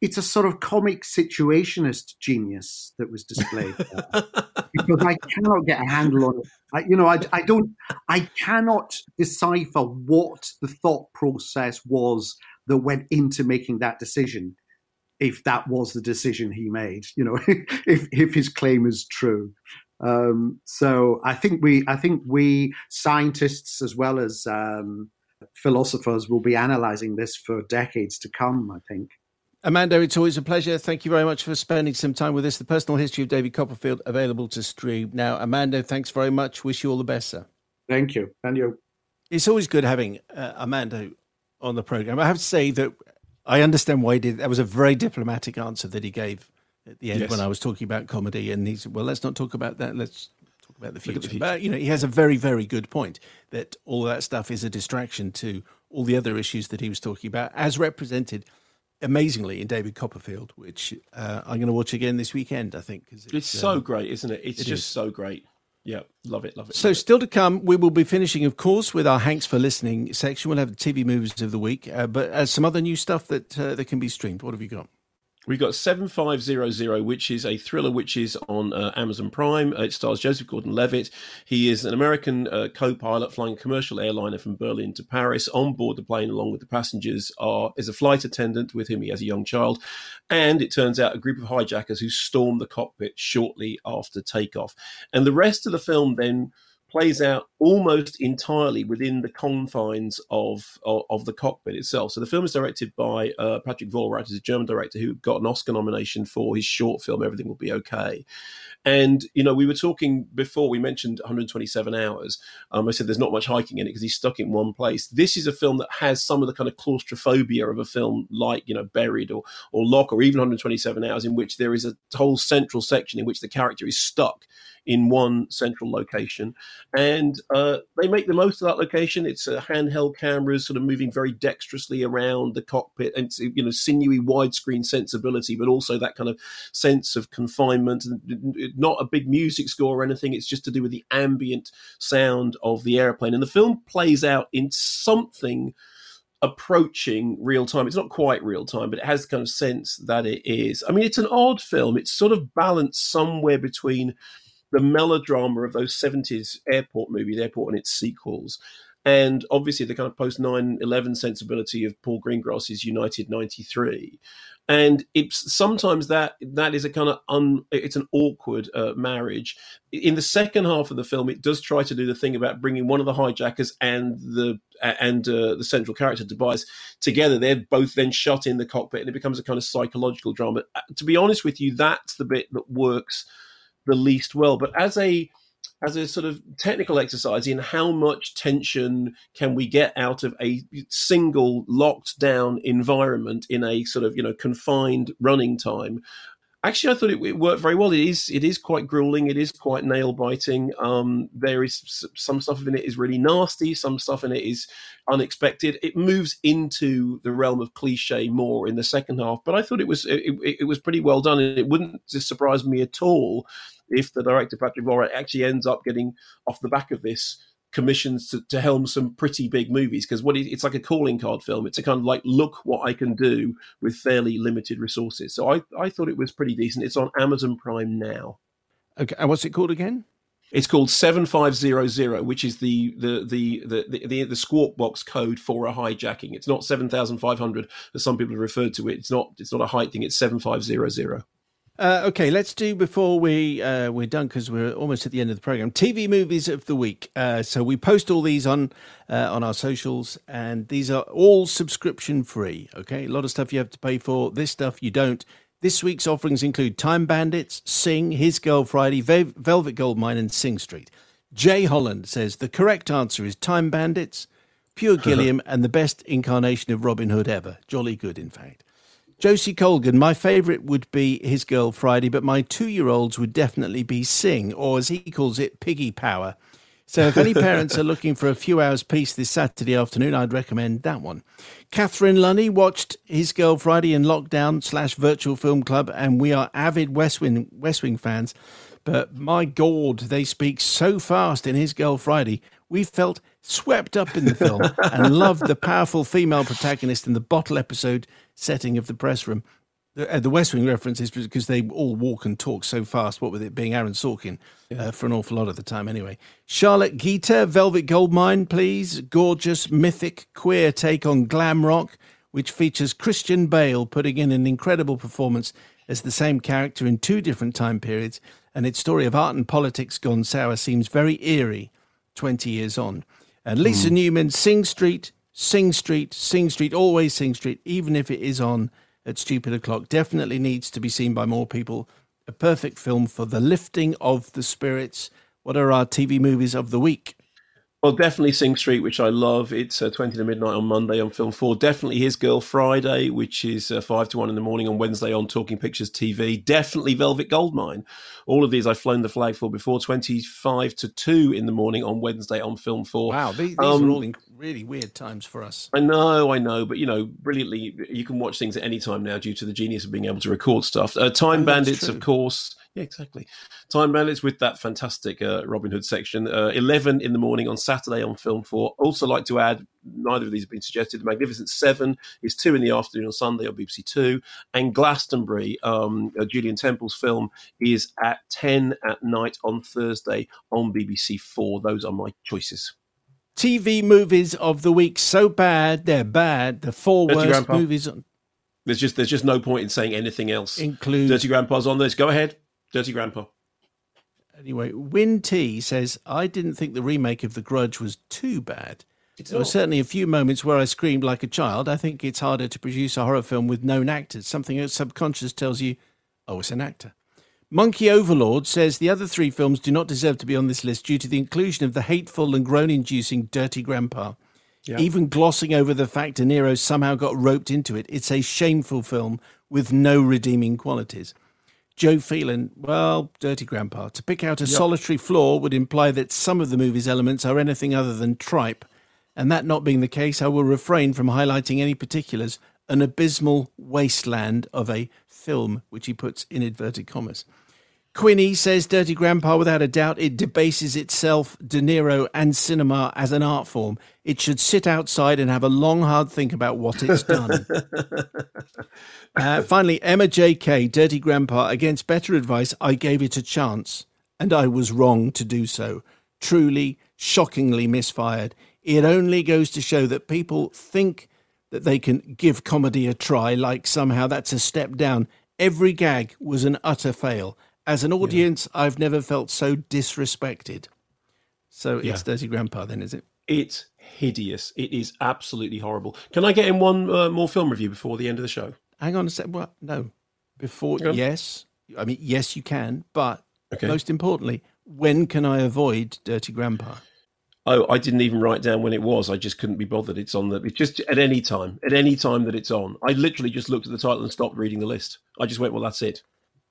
it's a sort of comic situationist genius that was displayed <laughs> because I cannot get a handle on it. I, you know, I, I don't, I cannot decipher what the thought process was that went into making that decision. If that was the decision he made, you know, <laughs> if if his claim is true. Um, so I think we, I think we scientists as well as um, philosophers will be analysing this for decades to come. I think. Armando, it's always a pleasure. Thank you very much for spending some time with us. The personal history of David Copperfield available to stream now. Armando, thanks very much. Wish you all the best, sir. Thank you, and you. It's always good having uh, Armando on the program. I have to say that I understand why he did. That was a very diplomatic answer that he gave at the end yes. when I was talking about comedy, and he said, "Well, let's not talk about that. Let's talk about the future." the future. But you know, he has a very, very good point that all that stuff is a distraction to all the other issues that he was talking about, as represented amazingly in David Copperfield, which uh, I'm going to watch again this weekend. I think it's, it's so um, great, isn't it? It's it just is. so great. Yeah, love it, love it. So, love still to come, we will be finishing, of course, with our Hanks for Listening section. We'll have the TV movies of the week, uh, but uh, some other new stuff that uh, that can be streamed. What have you got? We got 7500, which is a thriller which is on uh, Amazon Prime. Uh, it stars Joseph Gordon Levitt. He is an American uh, co pilot flying a commercial airliner from Berlin to Paris. On board the plane, along with the passengers, are is a flight attendant with whom he has a young child. And it turns out a group of hijackers who storm the cockpit shortly after takeoff. And the rest of the film then plays out almost entirely within the confines of, of, of the cockpit itself. So the film is directed by uh, Patrick Vollrath, who's a German director who got an Oscar nomination for his short film Everything Will Be Okay. And you know, we were talking before. We mentioned 127 hours. Um, I said there's not much hiking in it because he's stuck in one place. This is a film that has some of the kind of claustrophobia of a film like you know Buried or or Locke or even 127 hours, in which there is a whole central section in which the character is stuck in one central location, and uh, they make the most of that location. It's a handheld cameras sort of moving very dexterously around the cockpit, and you know sinewy widescreen sensibility, but also that kind of sense of confinement. Not a big music score or anything. It's just to do with the ambient sound of the airplane, and the film plays out in something approaching real time. It's not quite real time, but it has the kind of sense that it is. I mean, it's an odd film. It's sort of balanced somewhere between the melodrama of those 70s airport movies, Airport and its sequels, and obviously the kind of post 9-11 sensibility of Paul Greengrass's United 93. And it's sometimes that that is a kind of un, it's an awkward uh, marriage. In the second half of the film, it does try to do the thing about bringing one of the hijackers and the and uh, the central character Tobias together. They're both then shot in the cockpit, and it becomes a kind of psychological drama. Uh, to be honest with you, that's the bit that works the least well. But as a as a sort of technical exercise in how much tension can we get out of a single locked down environment in a sort of you know confined running time actually i thought it, it, worked very well. It is it is quite grueling. It is quite nail biting. Um, there is some stuff in it is really nasty. Some stuff in it is unexpected. It moves into the realm of cliche more in the second half but i thought it was it, it was pretty well done. And it wouldn't surprise me at all if the director Patrick Vollrath actually ends up getting off the back of this commissions to, to helm some pretty big movies because what it's like a calling card film. It's a kind of like look what I can do with fairly limited resources. So I I thought it was pretty decent. It's on Amazon Prime now. Okay, and what's it called again? It's called seven five zero zero, which is the the the the the, the, the squawk box code for a hijacking. It's not seven thousand five hundred as some people have referred to it. It's not it's not a height thing. It's seven five zero zero. Uh, okay, let's do before we uh, we're done because we're almost at the end of the program. TV movies of the week. Uh, so we post all these on uh, on our socials, and these are all subscription free. Okay, a lot of stuff you have to pay for. This stuff you don't. This week's offerings include Time Bandits, Sing, His Girl Friday, Velvet Goldmine, and Sing Street. Jay Holland says the correct answer is Time Bandits, Pure <laughs> Gilliam, and the best incarnation of Robin Hood ever. Jolly good, in fact. Josie Colgan, my favourite would be His Girl Friday, but my two year olds would definitely be Sing, or as he calls it, Piggy Power. So if any parents are looking for a few hours peace this Saturday afternoon, I'd recommend that one. Catherine Lunny watched His Girl Friday in lockdown slash virtual film club, and we are avid West Wing, West Wing fans. But my God, they speak so fast in His Girl Friday. We felt swept up in the film and loved the powerful female protagonist in the bottle episode setting of the press room. The, uh, the West Wing reference is because they all walk and talk so fast, what with it being Aaron Sorkin uh, for an awful lot of the time anyway. Charlotte Gita, Velvet Goldmine, please. Gorgeous, mythic, queer take on glam rock, which features Christian Bale putting in an incredible performance as the same character in two different time periods, and its story of art and politics gone sour seems very eerie 20 years on. And Lisa Newman, Sing Street, Sing Street, Sing Street, always Sing Street, even if it is on at stupid o'clock, definitely needs to be seen by more people. A perfect film for the lifting of the spirits. What are our TV movies of the week? Well, definitely Sing Street, which I love. It's uh, 20 to midnight on Monday on Film 4. Definitely His Girl Friday, which is uh, 5 to 1 in the morning on Wednesday on Talking Pictures TV. Definitely Velvet Goldmine. All of these I've flown the flag for before. 25 to 2 in the morning on Wednesday on Film 4. Wow, these, these Um, are all in really weird times for us. I know, I know, but you know, brilliantly, you can watch things at any time now due to the genius of being able to record stuff. Uh, Time Oh, Bandits, true. of course. Yeah, exactly. Time Bandits with that fantastic uh, Robin Hood section. Uh, 11 in the morning on Saturday on Film 4. Also, like to add, neither of these have been suggested. The Magnificent Seven is 2 in the afternoon on Sunday on BBC Two. And Glastonbury, um, uh, Julien Temple's film, is at 10 at night on Thursday on BBC Four. Those are my choices. TV movies of the week so bad they're bad. The four Dirty worst Grandpa. movies on There's just there's just no point in saying anything else. include Dirty Grandpa's on this. Go ahead, Dirty Grandpa. Anyway, Win T says, I didn't think the remake of The Grudge was too bad. there were certainly a few moments where I screamed like a child. I think it's harder to produce a horror film with known actors. Something your subconscious tells you, oh, it's an actor. Monkey Overlord says the other three films do not deserve to be on this list due to the inclusion of the hateful and groan inducing Dirty Grandpa. Even glossing over the fact De Niro somehow got roped into it, it's a shameful film with no redeeming qualities. Joe Phelan, well, Dirty Grandpa. To pick out a solitary flaw would imply that some of the movie's elements are anything other than tripe, and that not being the case, I will refrain from highlighting any particulars. An abysmal wasteland of a film, which he puts in inverted commas. Quinny says Dirty Grandpa, without a doubt, it debases itself, De Niro, and cinema as an art form. It should sit outside and have a long, hard think about what it's done. <laughs> Uh, finally, Emma J.K., Dirty Grandpa, against better advice, I gave it a chance, and I was wrong to do so. Truly, shockingly misfired. It only goes to show that people think that they can give comedy a try, like somehow that's a step down. Every gag was an utter fail. As an audience, I've never felt so disrespected. So it's Yeah. Dirty Grandpa, then, is it? It's hideous. It is absolutely horrible. Can I get in one uh, more film review before the end of the show? Hang on a sec. What? No. Before, yes. I mean, yes, you can. But Okay. most importantly, when can I avoid Dirty Grandpa? Oh, I didn't even write down when it was. I just couldn't be bothered. It's on the. It's just at any time. At any time that it's on. I literally just looked at the title and stopped reading the list. I just went, well, that's it.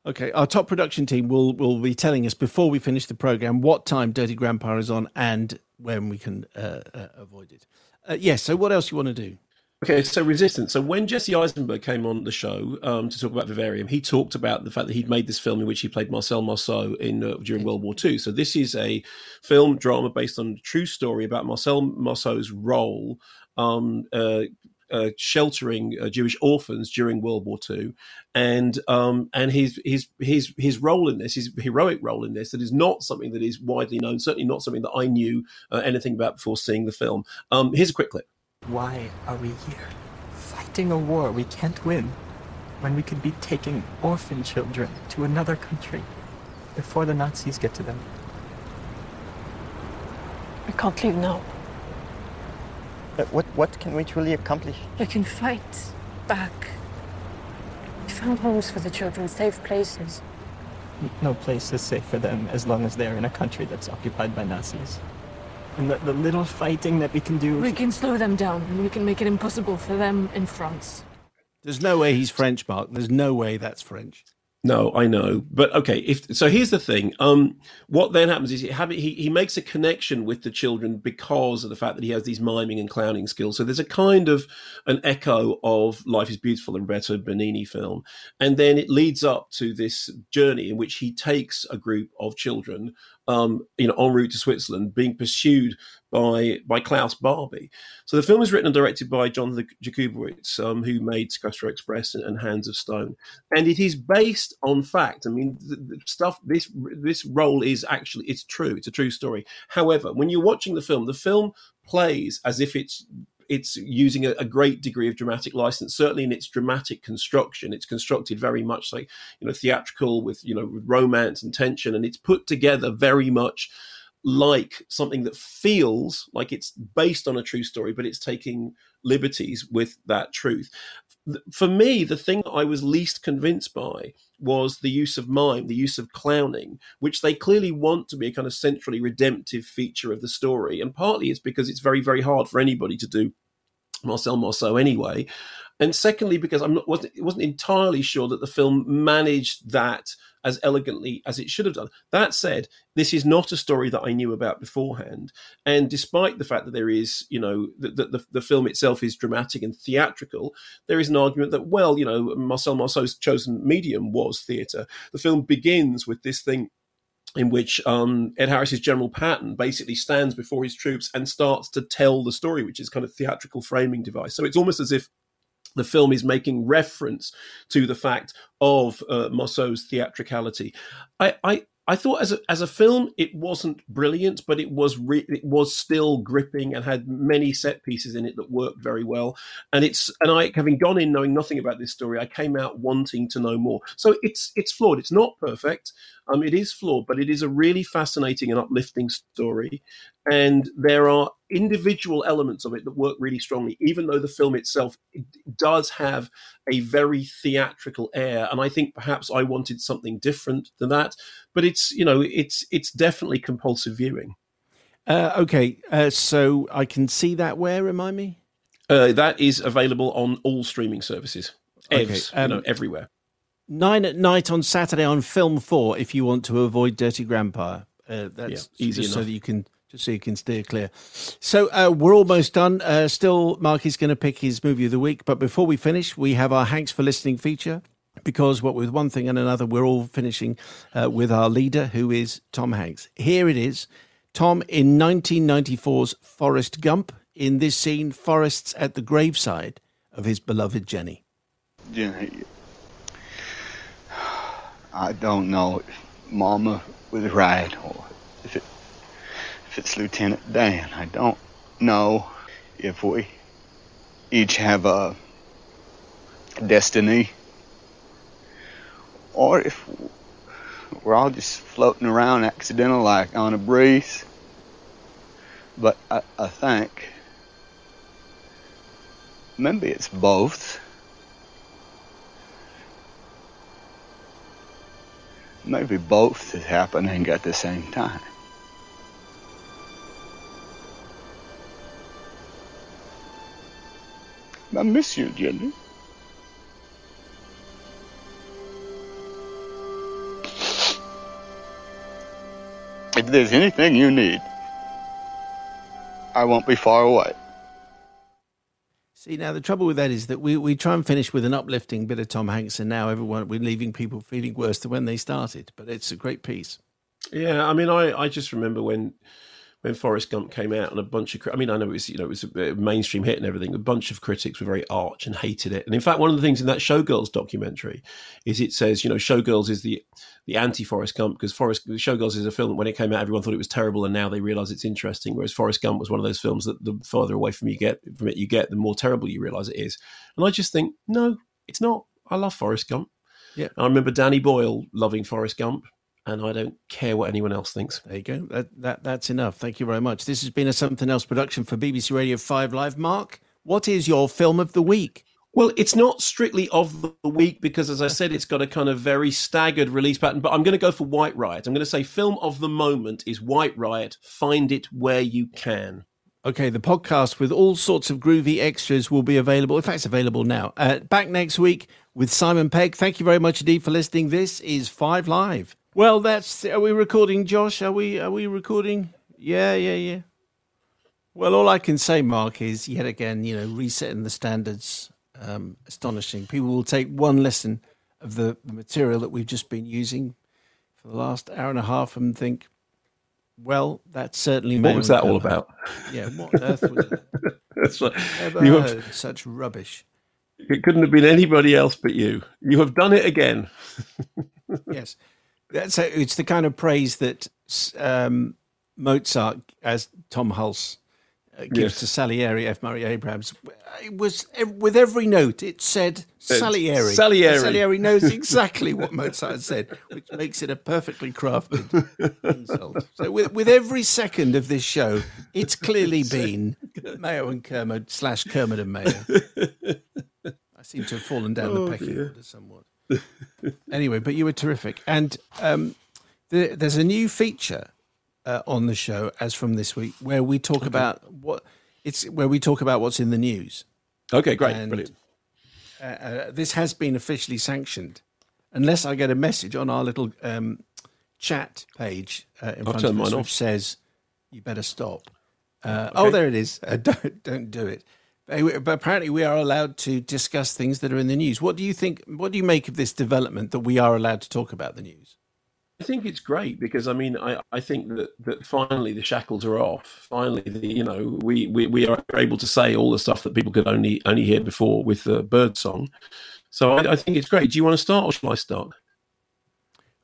Okay, our top production team will will be telling us before we finish the program what time Dirty Grandpa is on and when we can uh, uh, avoid it. Uh, yes. so, what else you want to do? Okay, so Resistance. So when Jesse Eisenberg came on the show um, to talk about Vivarium, he talked about the fact that he'd made this film in which he played Marcel Marceau in uh, during World War II. So this is a film drama based on a true story about Marcel Marceau's role um, uh, uh, sheltering uh, Jewish orphans during World War II, and um, and his his his his role in this, his heroic role in this, that is not something that is widely known. Certainly not something that I knew uh, anything about before seeing the film. Um, here's a quick clip. Why are we here? Fighting a war we can't win when we could be taking orphan children to another country before the Nazis get to them. We can't leave now. But what, what can we truly accomplish? We can fight back. We found homes for the children, safe places. No place is safe for them as long as they're in a country that's occupied by Nazis. And the, the little fighting that we can do. We can slow them down and we can make it impossible for them in France. There's no way he's French, Mark. There's no way that's French. No, I know, but okay. If so, here's the thing. Um, what then happens is he, he he makes a connection with the children because of the fact that he has these miming and clowning skills. So there's a kind of an echo of Life is Beautiful, the Roberto Benigni film, and then it leads up to this journey in which he takes a group of children um, you know, en route to Switzerland, being pursued by by Klaus Barbie. So the film is written and directed by John Jakubowicz, um, who made Secuestro Express and, and, Hands of Stone, and it is based on fact. I mean, the, the stuff this this role is actually it's true. It's a true story. However, when you're watching the film, the film plays as if it's it's using a, a, great degree of dramatic license. Certainly in its dramatic construction, it's constructed very much like you know theatrical with you know romance and tension, and it's put together very much like something that feels like it's based on a true story, but it's taking liberties with that truth. For me, the thing I was least convinced by was the use of mime, the use of clowning, which they clearly want to be a kind of centrally redemptive feature of the story. And partly it's because it's very, very hard for anybody to do Marcel Marceau anyway. And secondly, because I'm not wasn't, wasn't entirely sure that the film managed that as elegantly as it should have done. That said, this is not a story that I knew about beforehand. And despite the fact that there is, you know, that the, the, the, film itself is dramatic and theatrical, there is an argument that, well, you know, Marcel Marceau's chosen medium was theatre. The film begins with this thing in which um, Ed Harris's General Patton basically stands before his troops and starts to tell the story, which is kind of theatrical framing device. So it's almost as if the film is making reference to the fact of uh, Marceau's theatricality. I, I, I thought as a, as a film it wasn't brilliant, but it was re- it was still gripping and had many set pieces in it that worked very well. And it's and I having gone in knowing nothing about this story, I came out wanting to know more. So it's it's flawed. It's not perfect. Um, it is flawed, but it is a really fascinating and uplifting story. And there are individual elements of it that work really strongly, even though the film itself it does have a very theatrical air. And I think perhaps I wanted something different than that. But it's you know it's it's definitely compulsive viewing. Uh, okay, uh, so I can see that where? Remind me. Uh, that is available on all streaming services. Evs, okay, um, you know, everywhere. Nine at night on Saturday on Film Four. If you want to avoid Dirty Grandpa, uh, that's yeah, easy just so that you can just so you can steer clear. So uh, we're almost done. Uh, still, Mark is going to pick his movie of the week. But before we finish, we have our Hanks for Listening feature. Because what with one thing and another, we're all finishing uh, with our leader, who is Tom Hanks. Here it is, Tom in 1994's Forrest Gump. In this scene, Forrest's at the graveside of his beloved Jenny. Jenny, I don't know if Mama was right or if it if it's Lieutenant Dan. I don't know if we each have a destiny or if we're all just floating around accidental like on a breeze. But I, I think maybe it's both. Maybe both is happening at the same time. I miss you, Jenny. If there's anything you need, I won't be far away. See, now the trouble with that is that we, we try and finish with an uplifting bit of Tom Hanks, and now everyone we're leaving people feeling worse than when they started. But it's a great piece. Yeah, I mean, I, I just remember when when Forrest Gump came out, and a bunch of I mean, I know it was you know it was a mainstream hit and everything. A bunch of critics were very arch and hated it. And in fact, one of the things in that Showgirls documentary is it says you know Showgirls is the the anti Forrest Gump because Forrest Showgirls is a film that when it came out, everyone thought it was terrible, and now they realise it's interesting. Whereas Forrest Gump was one of those films that the farther away from you get from it you get, the more terrible you realise it is. And I just think no, it's not. I love Forrest Gump. Yeah, I remember Danny Boyle loving Forrest Gump and I don't care what anyone else thinks. There you go. That, that that's enough. Thank you very much. This has been a something else production for BBC Radio Five Live. Mark, what is your film of the week? Well, it's not strictly of the week because, as I said, it's got a kind of very staggered release pattern. But I'm going to go for White Riot. I'm going to say film of the moment is White Riot. Find it where you can. Okay, the podcast with all sorts of groovy extras will be available. In fact, it's available now. Uh, back next week with Simon Pegg. Thank you very much indeed for listening. This is Five Live. Well, that's. Are we recording, Josh? Are we? Are we recording? Yeah, yeah, yeah. Well, all I can say, Mark, is yet again, you know, resetting the standards. Um, astonishing. People will take one lesson of the, the material that we've just been using for the last hour and a half and think, well, that's certainly What was that all about? Yeah, what on earth was it? <laughs> That's right. You have- heard such rubbish? It couldn't have been anybody else but you. You have done it again. <laughs> yes, that's a, it's the kind of praise that um, Mozart, as Tom Hulce uh, gives Yes. to Salieri, F. Murray Abrams. It was with every note it said Salieri. Salieri. Salieri knows exactly what Mozart said, which makes it a perfectly crafted <laughs> insult. So with, with every second of this show, it's clearly been Mayo and Kermode slash Kermode and Mayo. <laughs> I seem to have fallen down Oh, the pecking order somewhat. <laughs> anyway, but you were terrific, and um, the, there's a new feature uh, on the show as from this week where we talk about what it's where we talk about what's in the news. Okay, great, And, brilliant. Uh, uh, this has been officially sanctioned, unless I get a message on our little um, chat page uh, in I'll front of us which off. says you better stop. Uh, Okay. Oh, there it is. Uh, <laughs> don't don't do it. But apparently, we are allowed to discuss things that are in the news. What do you think? What do you make of this development that we are allowed to talk about the news? I think it's great because I mean I, I think that, that finally the shackles are off. Finally, the, you know we, we, we are able to say all the stuff that people could only only hear before with the bird song. So I, I think it's great. Do you want to start or shall I start?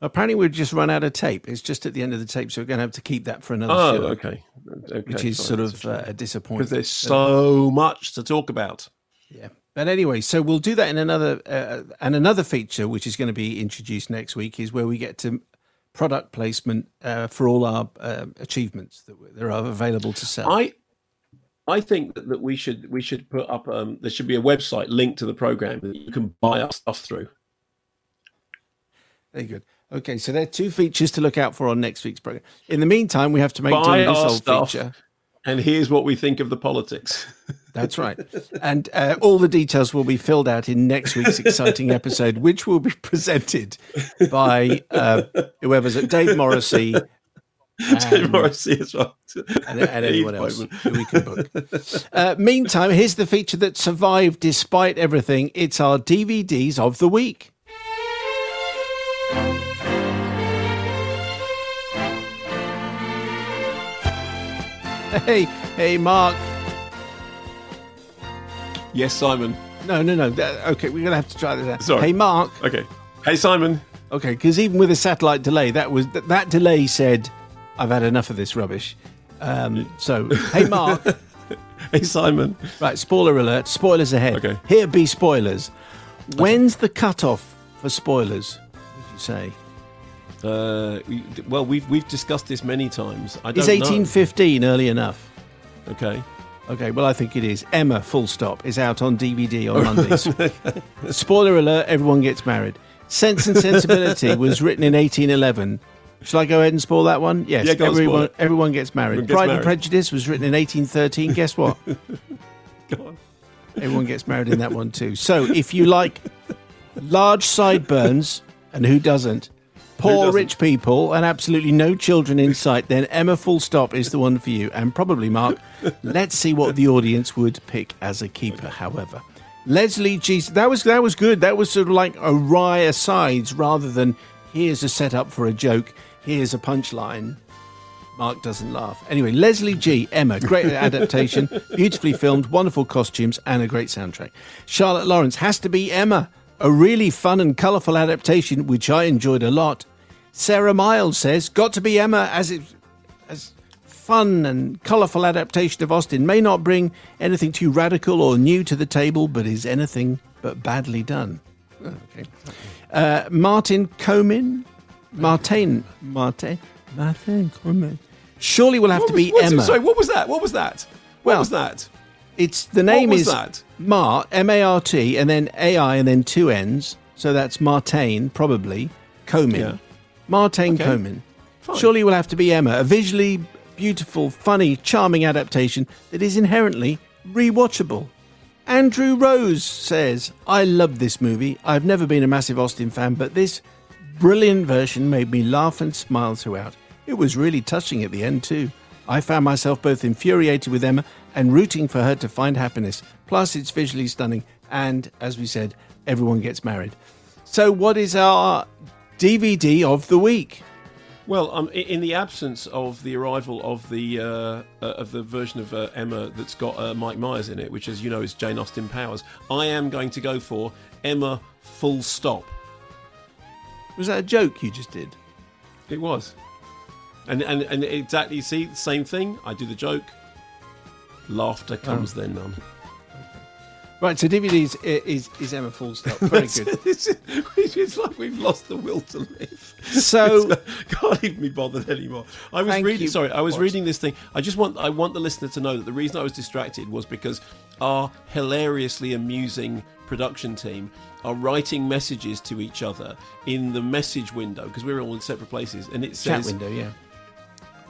Apparently, we've just run out of tape. It's just at the end of the tape, so we're going to have to keep that for another Oh, show. okay. okay which is fine, sort of uh, a disappointment. Because there's so much to talk about. Yeah. But anyway, so we'll do that in another uh, and another feature which is going to be introduced next week is where we get to product placement uh, for all our uh, achievements that that are available to sell. I I think that, that we should we should put up um, there should be a website linked to the program that you can buy our stuff through. Very good. Okay, so there are two features to look out for on next week's program. In the meantime, we have to make buy this old stuff, feature. and here's what we think of the politics. That's right. And uh, all the details will be filled out in next week's exciting episode, which will be presented by uh, whoever's at Dave Morrissey. <laughs> Dave Morrissey as well. And, and anyone else who we can book. Uh, meantime, here's the feature that survived despite everything. It's our DVDs of the week. <laughs> Hey, hey, Mark. Yes, Simon. No, no, no. Okay, we're gonna have to try this out. Sorry. Hey, Mark. Okay. Hey, Simon. Okay, because even with a satellite delay, that was that, that delay said, "I've had enough of this rubbish." Um, so, hey, <laughs> Mark. hey, Simon. Right, spoiler alert. Spoilers ahead. Okay. Here be spoilers. When's the cutoff for spoilers? Would you say? Uh, well, we've we've discussed this many times. I don't Is know. eighteen fifteen early enough? Okay. Okay, well, I think it is. Emma, full stop, is out on DVD on Mondays. <laughs> Spoiler alert, everyone gets married. Sense and Sensibility <laughs> was written in 1811. Shall I go ahead and spoil that one? Yes, Yeah, go on, spoil everyone, everyone gets married. Everyone gets Pride and. Prejudice was written in 1813. Guess what? <laughs> Go on. Everyone gets married in that one too. So if you like large sideburns, and who doesn't, poor rich people, and absolutely no children in sight, then Emma Full Stop is the one for you. And probably, Mark, <laughs> let's see what the audience would pick as a keeper, however. Leslie G. That was that was good. That was sort of like a wry asides rather than here's a setup for a joke, here's a punchline. Mark doesn't laugh. Anyway, Leslie G. Emma, great <laughs> adaptation, beautifully filmed, wonderful costumes, and a great soundtrack. Charlotte Lawrence has to be Emma, a really fun and colourful adaptation, which I enjoyed a lot. Sarah Miles says, got to be Emma as it as fun and colourful adaptation of Austen may not bring anything too radical or new to the table, but is anything but badly done. Oh, okay. Uh, Martin Comin, Martin, Martin, Martin Comin. Surely will have to be Emma. Sorry, what was that? What was that? What Well, was that? It's the name was is that? Mart M A R T and then A I and then two N's. So that's Martain probably Comin. Yeah. Martain Okay. Comin. Fine. Surely will have to be Emma. A visually beautiful, funny, charming adaptation that is inherently rewatchable. Andrew Rose says, I love this movie. I've never been a massive Austen fan, but this brilliant version made me laugh and smile throughout. It was really touching at the end, too. I found myself both infuriated with Emma and rooting for her to find happiness. Plus, it's visually stunning, and as we said, everyone gets married. So, what is our DVD of the week? Well, um, in the absence of the arrival of the uh, uh, of the version of uh, Emma that's got uh, Mike Myers in it, which, as you know, is Jane Austen Powers, I am going to go for Emma. Full stop. Was that a joke you just did? It was, and and and exactly see the same thing. I do the joke. Laughter comes Oh. then none. Right, so DVD is, is, is Emma Full Stop. <laughs> Very good. <laughs> it's, it's like we've lost the will to live. So- <laughs> can't even be bothered anymore. I was reading. you. Sorry, I was What? reading this thing. I just want I want the listener to know that the reason I was distracted was because our hilariously amusing production team are writing messages to each other in the message window because we're all in separate places, and it says Chat says window, yeah.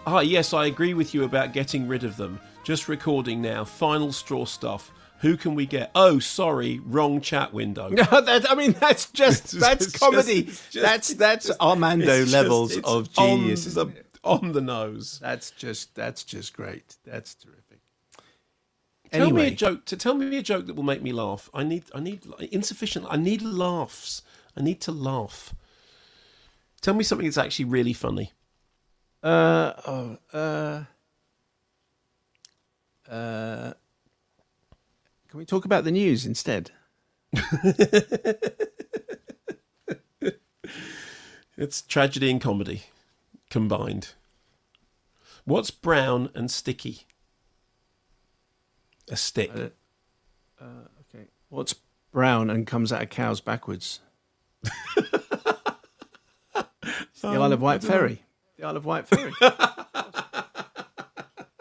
Ah, yes, I agree with you about getting rid of them. Just recording now. Final straw stuff. Who can we get? Oh, sorry, wrong chat window. <laughs> No, that, I mean that's just <laughs> that's comedy. it's just- that's that's Armando just- levels it's of on genius. the- on the nose. That's just that's just great. That's terrific. Tell me a joke. To tell me a joke that will make me laugh. I need. I need insufficient. I need laughs. I need to laugh. Tell me something that's actually really funny. Uh oh uh uh. Can we talk about the news instead? <laughs> It's tragedy and comedy combined. What's brown and sticky? A stick. Uh, okay. What's brown and comes out of cows backwards? <laughs> The Isle of Wight Um, Ferry. The Isle of Wight Ferry. <laughs>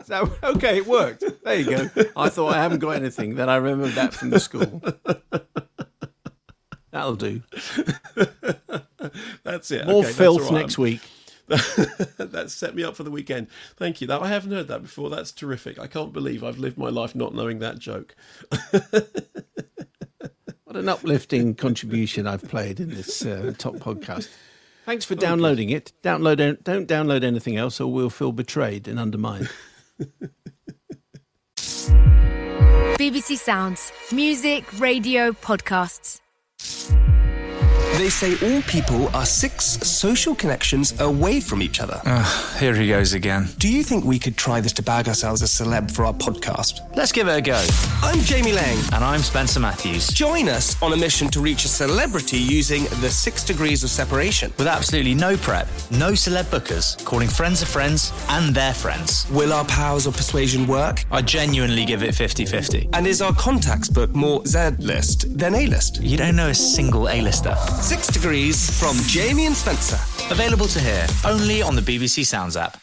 so <laughs> okay, it worked. There you go. I thought I haven't got anything. Then I remembered that from the school. That'll do. That's it. More Okay, filth right. next week. <laughs> that set me up for the weekend. Thank you. That I haven't heard that before. That's terrific. I can't believe I've lived my life not knowing that joke. <laughs> What an uplifting contribution I've played in this uh, top podcast. Thanks for downloading it. Download don't download anything else, or we'll feel betrayed and undermined. <laughs> BBC Sounds. Music, radio, podcasts. They say all people are six social connections away from each other. Ah, here he goes again. Do you think we could try this to bag ourselves a celeb for our podcast? Let's give it a go. I'm Jamie Lang. And I'm Spencer Matthews. Join us on a mission to reach a celebrity using the six degrees of separation. With absolutely no prep, no celeb bookers, calling friends of friends and their friends. Will our powers of persuasion work? I genuinely give it 50 50. And is our contacts book more Z list than A list? You don't know a single A-lister. Six degrees from Jamie and Spencer. Available to hear only on the BBC Sounds app.